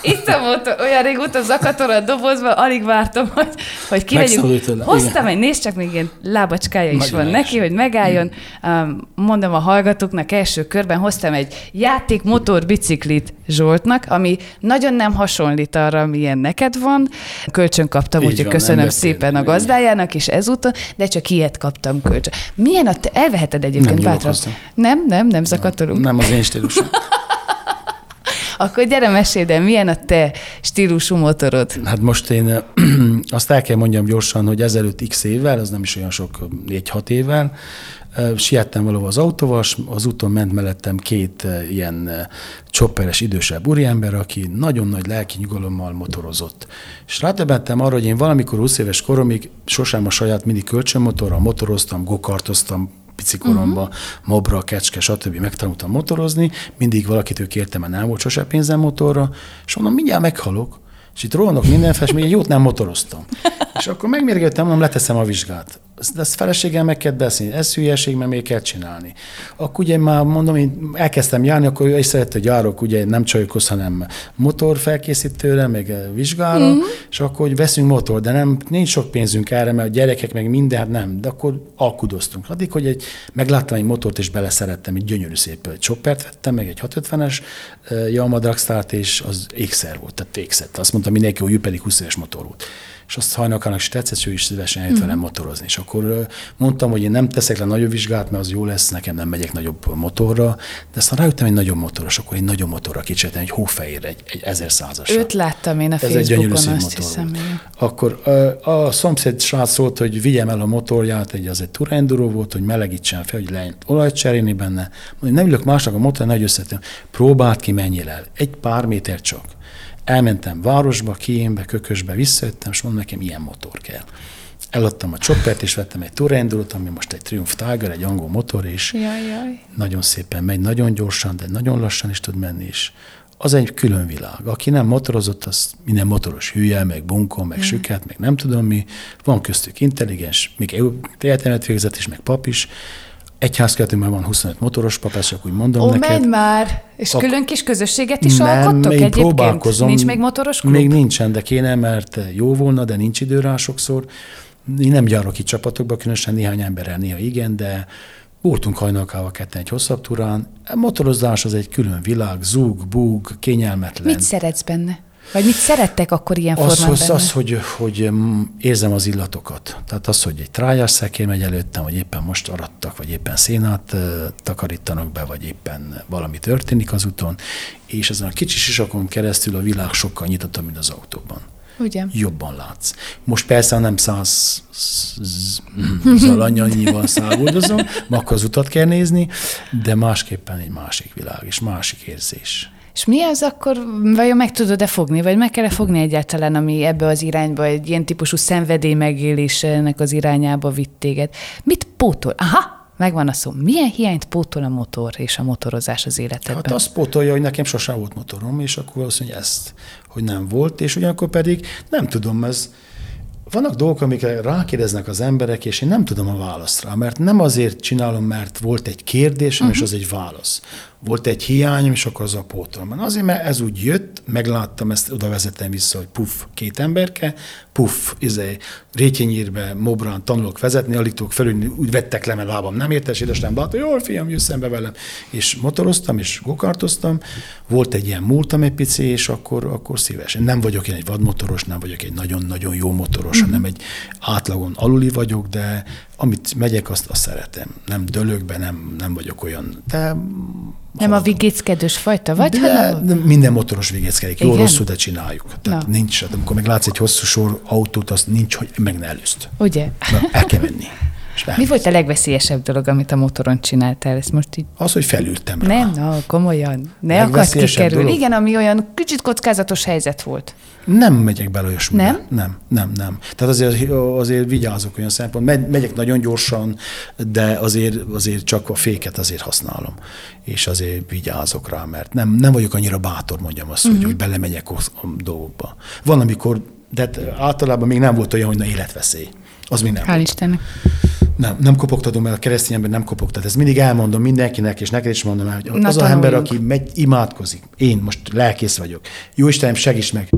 Itt a motor, olyan régóta zakator a dobozban, alig vártam, hogy, hogy kivegyünk. Hoztam egy, nézd csak, még ilyen lábacskája is Nagyon van neki, hogy megálljon. Um, mondom a hallgatóknak első körben, hoztam egy játék motor biciklit Zsoltnak, ami nagyon nem hasonlít arra, milyen neked van. Kölcsön kaptam, úgyhogy köszönöm szépen a gazdájának is ezúton, de csak ilyet kaptam kölcsön. Milyen a te, elveheted egyébként bátran. Nem, nem, nem zakatolunk. Nem, nem az én stílusom. Akkor gyere meséld el, milyen a te stílusú motorod? Hát most én azt el kell mondjam gyorsan, hogy ezelőtt x évvel, az nem is olyan sok, 4-6 évvel, siettem valahol az autóval, az úton ment mellettem két ilyen csopperes idősebb úriember, aki nagyon nagy lelki nyugalommal motorozott. És rátöbbentem arra, hogy én valamikor 20 éves koromig sosem a saját mini kölcsönmotorral motoroztam, gokartoztam, pici koromban, uh-huh. mobra, kecske, stb. megtanultam motorozni, mindig valakitől kértem, mert nem volt sose pénzem motorra, és mondom, mindjárt meghalok, és itt rohanok mindenféle, és még jót nem motoroztam. És akkor megmérgettem, mondom, leteszem a vizsgát ezt feleséggel meg kell beszélni, ez hülyeség, mert még kell csinálni. Akkor ugye már mondom, én elkezdtem járni, akkor ő is szerette, hogy járok, ugye nem csajokhoz, hanem motor felkészítőre, meg vizsgára, mm-hmm. és akkor hogy veszünk motor, de nem, nincs sok pénzünk erre, mert a gyerekek meg minden, hát nem, de akkor alkudoztunk. Addig, hogy egy, megláttam egy motort, és beleszerettem, egy gyönyörű szép egy choppert vettem, meg egy 650-es uh, Yamaha Dragstart, és az ékszer volt, tehát ékszett. Azt mondta mindenki, hogy ő pedig 20 éves motor volt és azt hajnakának is tetszett, ő is szívesen eljött velem mhm. motorozni. És akkor mondtam, hogy én nem teszek le nagyobb vizsgát, mert az jó lesz, nekem nem megyek nagyobb motorra, de aztán rájöttem egy nagyobb motoros, akkor egy nagyobb motorra kicsit, egy hófehér, egy, egy 1100-as. Őt láttam én a Ez Facebookon, egy azt motor hiszem. Akkor a, a szomszéd srác szólt, hogy vigyem el a motorját, egy, az egy Turenduro volt, hogy melegítsen fel, hogy legyen olajt cserélni benne. Mondja, nem ülök másnak a motor, nagy összetem. Próbált ki, menjél el. Egy pár méter csak. Elmentem városba, Kiénbe, Kökösbe, visszajöttem, és mondom, nekem ilyen motor kell. Eladtam a csoppert, és vettem egy Turendulot, ami most egy Triumph Tiger, egy angol motor, és jaj, jaj. nagyon szépen megy, nagyon gyorsan, de nagyon lassan is tud menni, és az egy külön világ. Aki nem motorozott, az minden motoros hülye, meg bunkon, meg mm. süket, meg nem tudom mi. Van köztük intelligens, még egyetemet végzett is, meg pap is, Egyházkeretünkben van 25 motoros pap, ezt csak úgy mondom Ó, neked. menj már! És Ak- külön kis közösséget is nem, alkottok még egyébként? próbálkozom. Nincs még motoros klub? Még nincsen, de kéne, mert jó volna, de nincs idő rá sokszor. Én nem gyárok itt csapatokba, különösen néhány emberrel néha igen, de Voltunk hajnalkával ketten egy hosszabb túrán. A motorozás az egy külön világ, zúg, búg, kényelmetlen. Mit szeretsz benne? Vagy mit szerettek akkor ilyen az, formában? Az, az hogy, hogy mm, érzem az illatokat. Tehát az, hogy egy trájás szekér megy előttem, vagy éppen most arattak, vagy éppen szénát takarítanak be, vagy éppen valami történik az úton, és ezen a kicsi sisakon keresztül a világ sokkal nyitottabb, mint az autóban. Ugye? Jobban látsz. Most persze nem száz zalanyannyival száguldozom, akkor az utat kell nézni, de másképpen egy másik világ, és másik érzés. És mi az akkor, vajon meg tudod-e fogni, vagy meg kell-e fogni egyáltalán, ami ebbe az irányba, egy ilyen típusú szenvedély megélésének az irányába vitt téged? Mit pótol? Aha, megvan a szó. Milyen hiányt pótol a motor és a motorozás az életedben? Hát azt pótolja, hogy nekem sosem volt motorom, és akkor valószínűleg ezt, hogy nem volt, és ugyanakkor pedig nem tudom, ez, vannak dolgok, amikre rákérdeznek az emberek, és én nem tudom a választ rá, mert nem azért csinálom, mert volt egy kérdésem, uh-huh. és az egy válasz, volt egy hiányom, és akkor az a pótolom. Azért, mert ez úgy jött, megláttam, ezt oda vezetem vissza, hogy puff, két emberke, puff, izé, rétjenyírbe, mobrán tanulok vezetni, alig tudok felülni, úgy vettek le, mert lábam nem értes, édesem látta, jól fiam, jössz szembe velem. És motoroztam, és gokartoztam, volt egy ilyen múltam egy pici, és akkor, akkor szívesen. Nem vagyok én egy vadmotoros, nem vagyok egy nagyon-nagyon jó motoros, mm-hmm. hanem egy átlagon aluli vagyok, de amit megyek, azt, azt szeretem. Nem dölök be, nem, nem vagyok olyan, de nem a vigéckedős fajta vagy? De, hanem... de minden motoros vigéckedik. Jó, rosszul, de csináljuk. Tehát Na. nincs, amikor meg látsz egy hosszú sor autót, az nincs, hogy meg ne előzt. Ugye? Na, el kell menni. Mi volt a legveszélyesebb dolog, amit a motoron csináltál? Ezt most így Az, hogy felültem rá. nem, na, komolyan. Ne akarsz kikerülni. dolog? Igen, ami olyan kicsit kockázatos helyzet volt. Nem megyek bele olyasmibe. Nem? Nem, nem, nem. Tehát azért, azért vigyázok olyan szempont. Megy, megyek nagyon gyorsan, de azért, azért csak a féket azért használom. És azért vigyázok rá, mert nem, nem vagyok annyira bátor, mondjam azt, Mhm. uh-huh. hogy, hogy belemegyek a a dolgokba. Van, amikor, de hát általában még nem volt olyan, hogy na életveszély. Az még nem. Hál' Istennek. Nem, nem kopogtatom el, a keresztény ember nem kopogtat. Ezt mindig elmondom mindenkinek, és neked is mondom el, hogy Na, az a ember, tanuljunk. aki megy, imádkozik, én most lelkész vagyok, jó Istenem, segíts meg.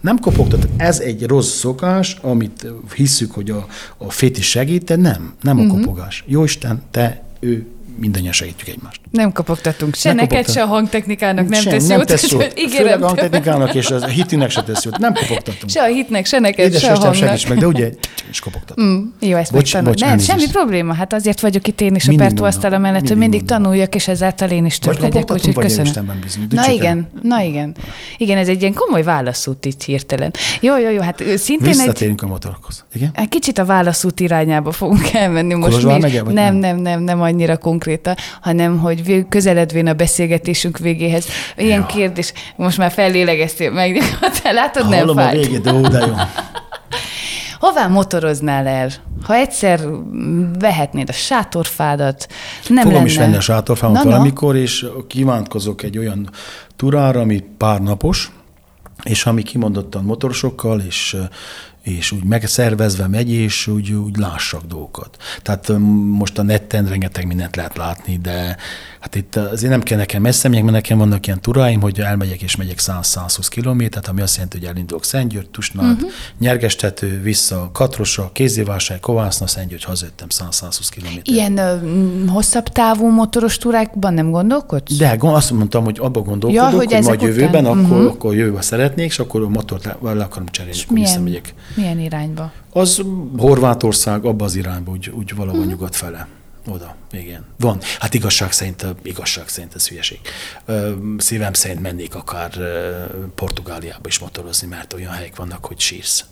Nem kopogtat. Ez egy rossz szokás, amit hisszük, hogy a, a fétis segít, de nem, nem a Mhm. kopogás. Jó Isten, te, ő, mindannyian segítjük egymást. Nem kopogtatunk se Nem neked, se a hangtechnikának nem Sem, tesz nem jót. tesz jót. Ígérem. Főleg a hangtechnikának és a hitűnek se tesz jót. Nem kopogtatunk. Se a hitnek, se neked, Édes se a hangnak. segíts meg, de ugye, és kopogtatom. Mm, jó, ezt Bocs, bocs, Nem, elnézést. semmi probléma. Hát azért vagyok itt én is a Mindig Pertó mondom, asztala mellett, hogy mindig mondom. tanuljak, és ezáltal én is több legyek. kopogtatunk, Úgyhogy köszönöm. Bízunk. Na igen, na igen. Igen, ez egy ilyen komoly válaszút itt hirtelen. Jó, jó, jó, hát szintén egy... Visszatérünk a motorokhoz. Igen? Kicsit a válaszút irányába fogunk elmenni most. Nem, nem? nem, nem, annyira konkrétan, hanem hogy vég- közeledvén a beszélgetésünk végéhez. Ilyen Ja. kérdés, most már fellélegeztél meg, látod, nem Hallom a végét, de ó, de jó. Hová motoroznál el? Ha egyszer vehetnéd a sátorfádat, nem Fogom lenne... is venni a sátorfámat Na, valamikor, és kívántkozok egy olyan turára, ami pár napos, és ami kimondottan motorosokkal, és, és úgy megszervezve megy, és úgy, úgy lássak dolgokat. Tehát most a netten rengeteg mindent lehet látni, de hát itt azért nem kell nekem messze menjek, mert nekem vannak ilyen turáim, hogy elmegyek és megyek 100-120 kilométert, ami azt jelenti, hogy elindulok Szentgyőr, Tusnád, uh-huh. Nyergestető, vissza Katrosa, Kézévásárhely, Kovászna, Szentgyőr, hazajöttem 100-120 kilométert. Ilyen ö, hosszabb távú motoros túrákban nem gondolkodsz? De azt mondtam, hogy abba gondolkodok, Ja, hogy hogy, majd után. jövőben, akkor, Mhm. akkor jövőben szeretnék, és akkor a motort le, le akarom cserélni, akkor milyen, visszamegyek. Milyen irányba? Az Horvátország, abba az irányba, úgy, úgy valahol Mhm. nyugat fele. Oda, igen. Van. Hát igazság szerint, igazság szerint ez hülyeség. Szívem szerint mennék akár Portugáliába is motorozni, mert olyan helyek vannak, hogy sírsz.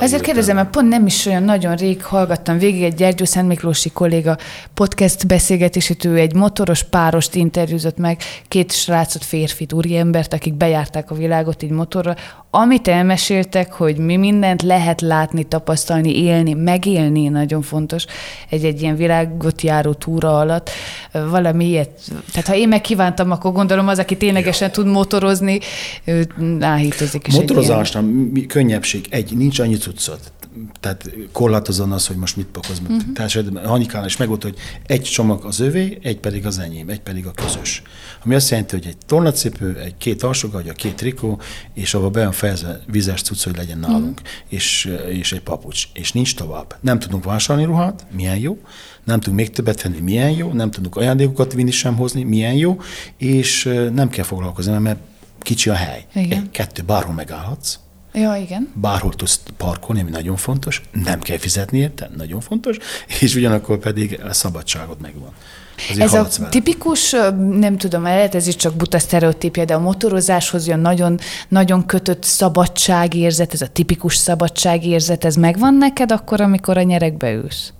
Ezért kérdezem, mert pont nem is olyan nagyon rég hallgattam végig egy Gyergyó Szent Miklósi kolléga podcast beszélgetését, ő egy motoros párost interjúzott meg, két srácot, férfit, úriembert, akik bejárták a világot így motorra. Amit elmeséltek, hogy mi mindent lehet látni, tapasztalni, élni, megélni, nagyon fontos egy-egy ilyen világot járó túra alatt, valami ilyet. Tehát ha én megkívántam, akkor gondolom az, aki ténylegesen tud motorozni, ő áhítozik is. Motorozásnál könnyebbség. Egy, nincs annyi cuccot. Tehát korlátozon az, hogy most mit pakoz. Mhm. Uh-huh. Tehát Hanikán is megvolt, hogy egy csomag az övé, egy pedig az enyém, egy pedig a közös. Ami azt jelenti, hogy egy tornacipő, egy két alsógagy, két trikó, és abban be fejezve vizes cucc, hogy legyen nálunk, Mhm. uh-huh. és, és egy papucs. És nincs tovább. Nem tudunk vásárolni ruhát, milyen jó, nem tudunk még többet venni, milyen jó, nem tudunk ajándékokat vinni sem hozni, milyen jó, és nem kell foglalkozni, mert kicsi a hely. Igen. Egy, kettő, bárhol megállhatsz, Ja, igen. bárhol tudsz parkolni, ami nagyon fontos, nem kell fizetni érte, nagyon fontos, és ugyanakkor pedig a szabadságod megvan. Azért Ez a vele. tipikus, nem tudom, lehet ez is csak buta sztereotípia, de a motorozáshoz jön nagyon, nagyon kötött szabadságérzet, ez a tipikus szabadságérzet, ez megvan neked akkor, amikor a nyerekbe ülsz?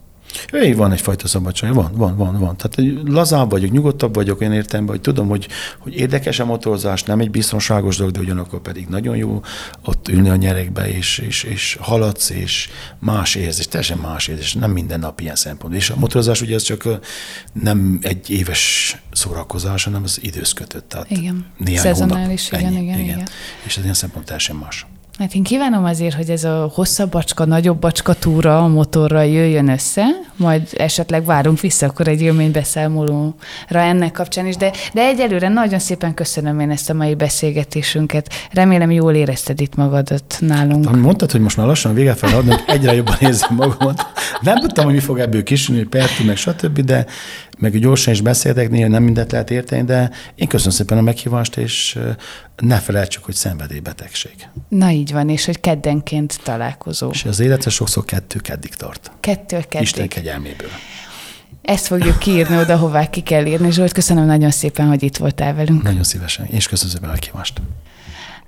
Ő, van egyfajta szabadság, van, van, van, van. Tehát lazább vagyok, nyugodtabb vagyok olyan értelemben, hogy tudom, hogy, hogy érdekes a motorozás, nem egy biztonságos dolog, de ugyanakkor pedig nagyon jó ott ülni a nyerekbe, és, és, és haladsz, és más érzés, teljesen más érzés, nem minden nap ilyen szempont. És a motorozás ugye az csak nem egy éves szórakozás, hanem az idősz kötött. Tehát Igen. Néhány Szezonális, hónap, igen, ennyi, igen, igen. És ez ilyen szempont teljesen más. Hát én kívánom azért, hogy ez a hosszabb bacska, nagyobb bacska túra a motorral jöjjön össze, majd esetleg várunk vissza akkor egy élménybeszámolóra ennek kapcsán is, de, de egyelőre nagyon szépen köszönöm én ezt a mai beszélgetésünket. Remélem jól érezted itt magadat nálunk. Ami mondtad, hogy most már lassan véget fel adnak, egyre jobban érzem magamat. Nem tudtam, hogy mi fog ebből kisülni, pertű, meg stb., de meg gyorsan is beszéltek, néha nem mindent lehet érteni, de én köszönöm szépen a meghívást, és ne felejtsük, hogy szenvedélybetegség. Na így van, és hogy keddenként találkozó. És az életre sokszor kettő keddig tart. Kettő Isten keddig. kegyelméből. Ezt fogjuk kiírni oda, hová ki kell írni. Zsolt, köszönöm nagyon szépen, hogy itt voltál velünk. Nagyon szívesen. És köszönöm szépen a meghívást.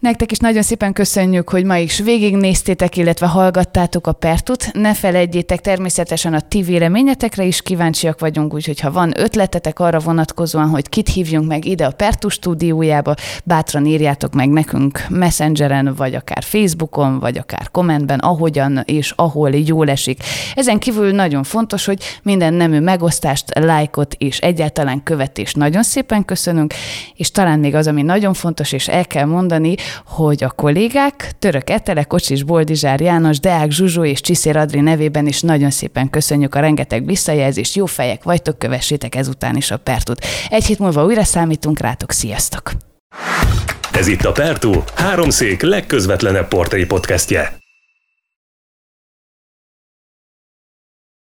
Nektek is nagyon szépen köszönjük, hogy ma is végignéztétek, illetve hallgattátok a Pertut. Ne felejtjétek természetesen a ti véleményetekre is kíváncsiak vagyunk, úgyhogy ha van ötletetek arra vonatkozóan, hogy kit hívjunk meg ide a Pertu stúdiójába, bátran írjátok meg nekünk Messengeren, vagy akár Facebookon, vagy akár kommentben, ahogyan és ahol jól esik. Ezen kívül nagyon fontos, hogy minden nemű megosztást, lájkot és egyáltalán követést nagyon szépen köszönünk, és talán még az, ami nagyon fontos, és el kell mondani, hogy a kollégák, Török Etele, Kocsis Boldizsár János, Deák Zsuzsó és Csiszér Adri nevében is nagyon szépen köszönjük a rengeteg visszajelzést, jó fejek vagytok, kövessétek ezután is a Pertut. Egy hét múlva újra számítunk rátok, sziasztok! Ez itt a Pertú, háromszék legközvetlenebb portai podcastje.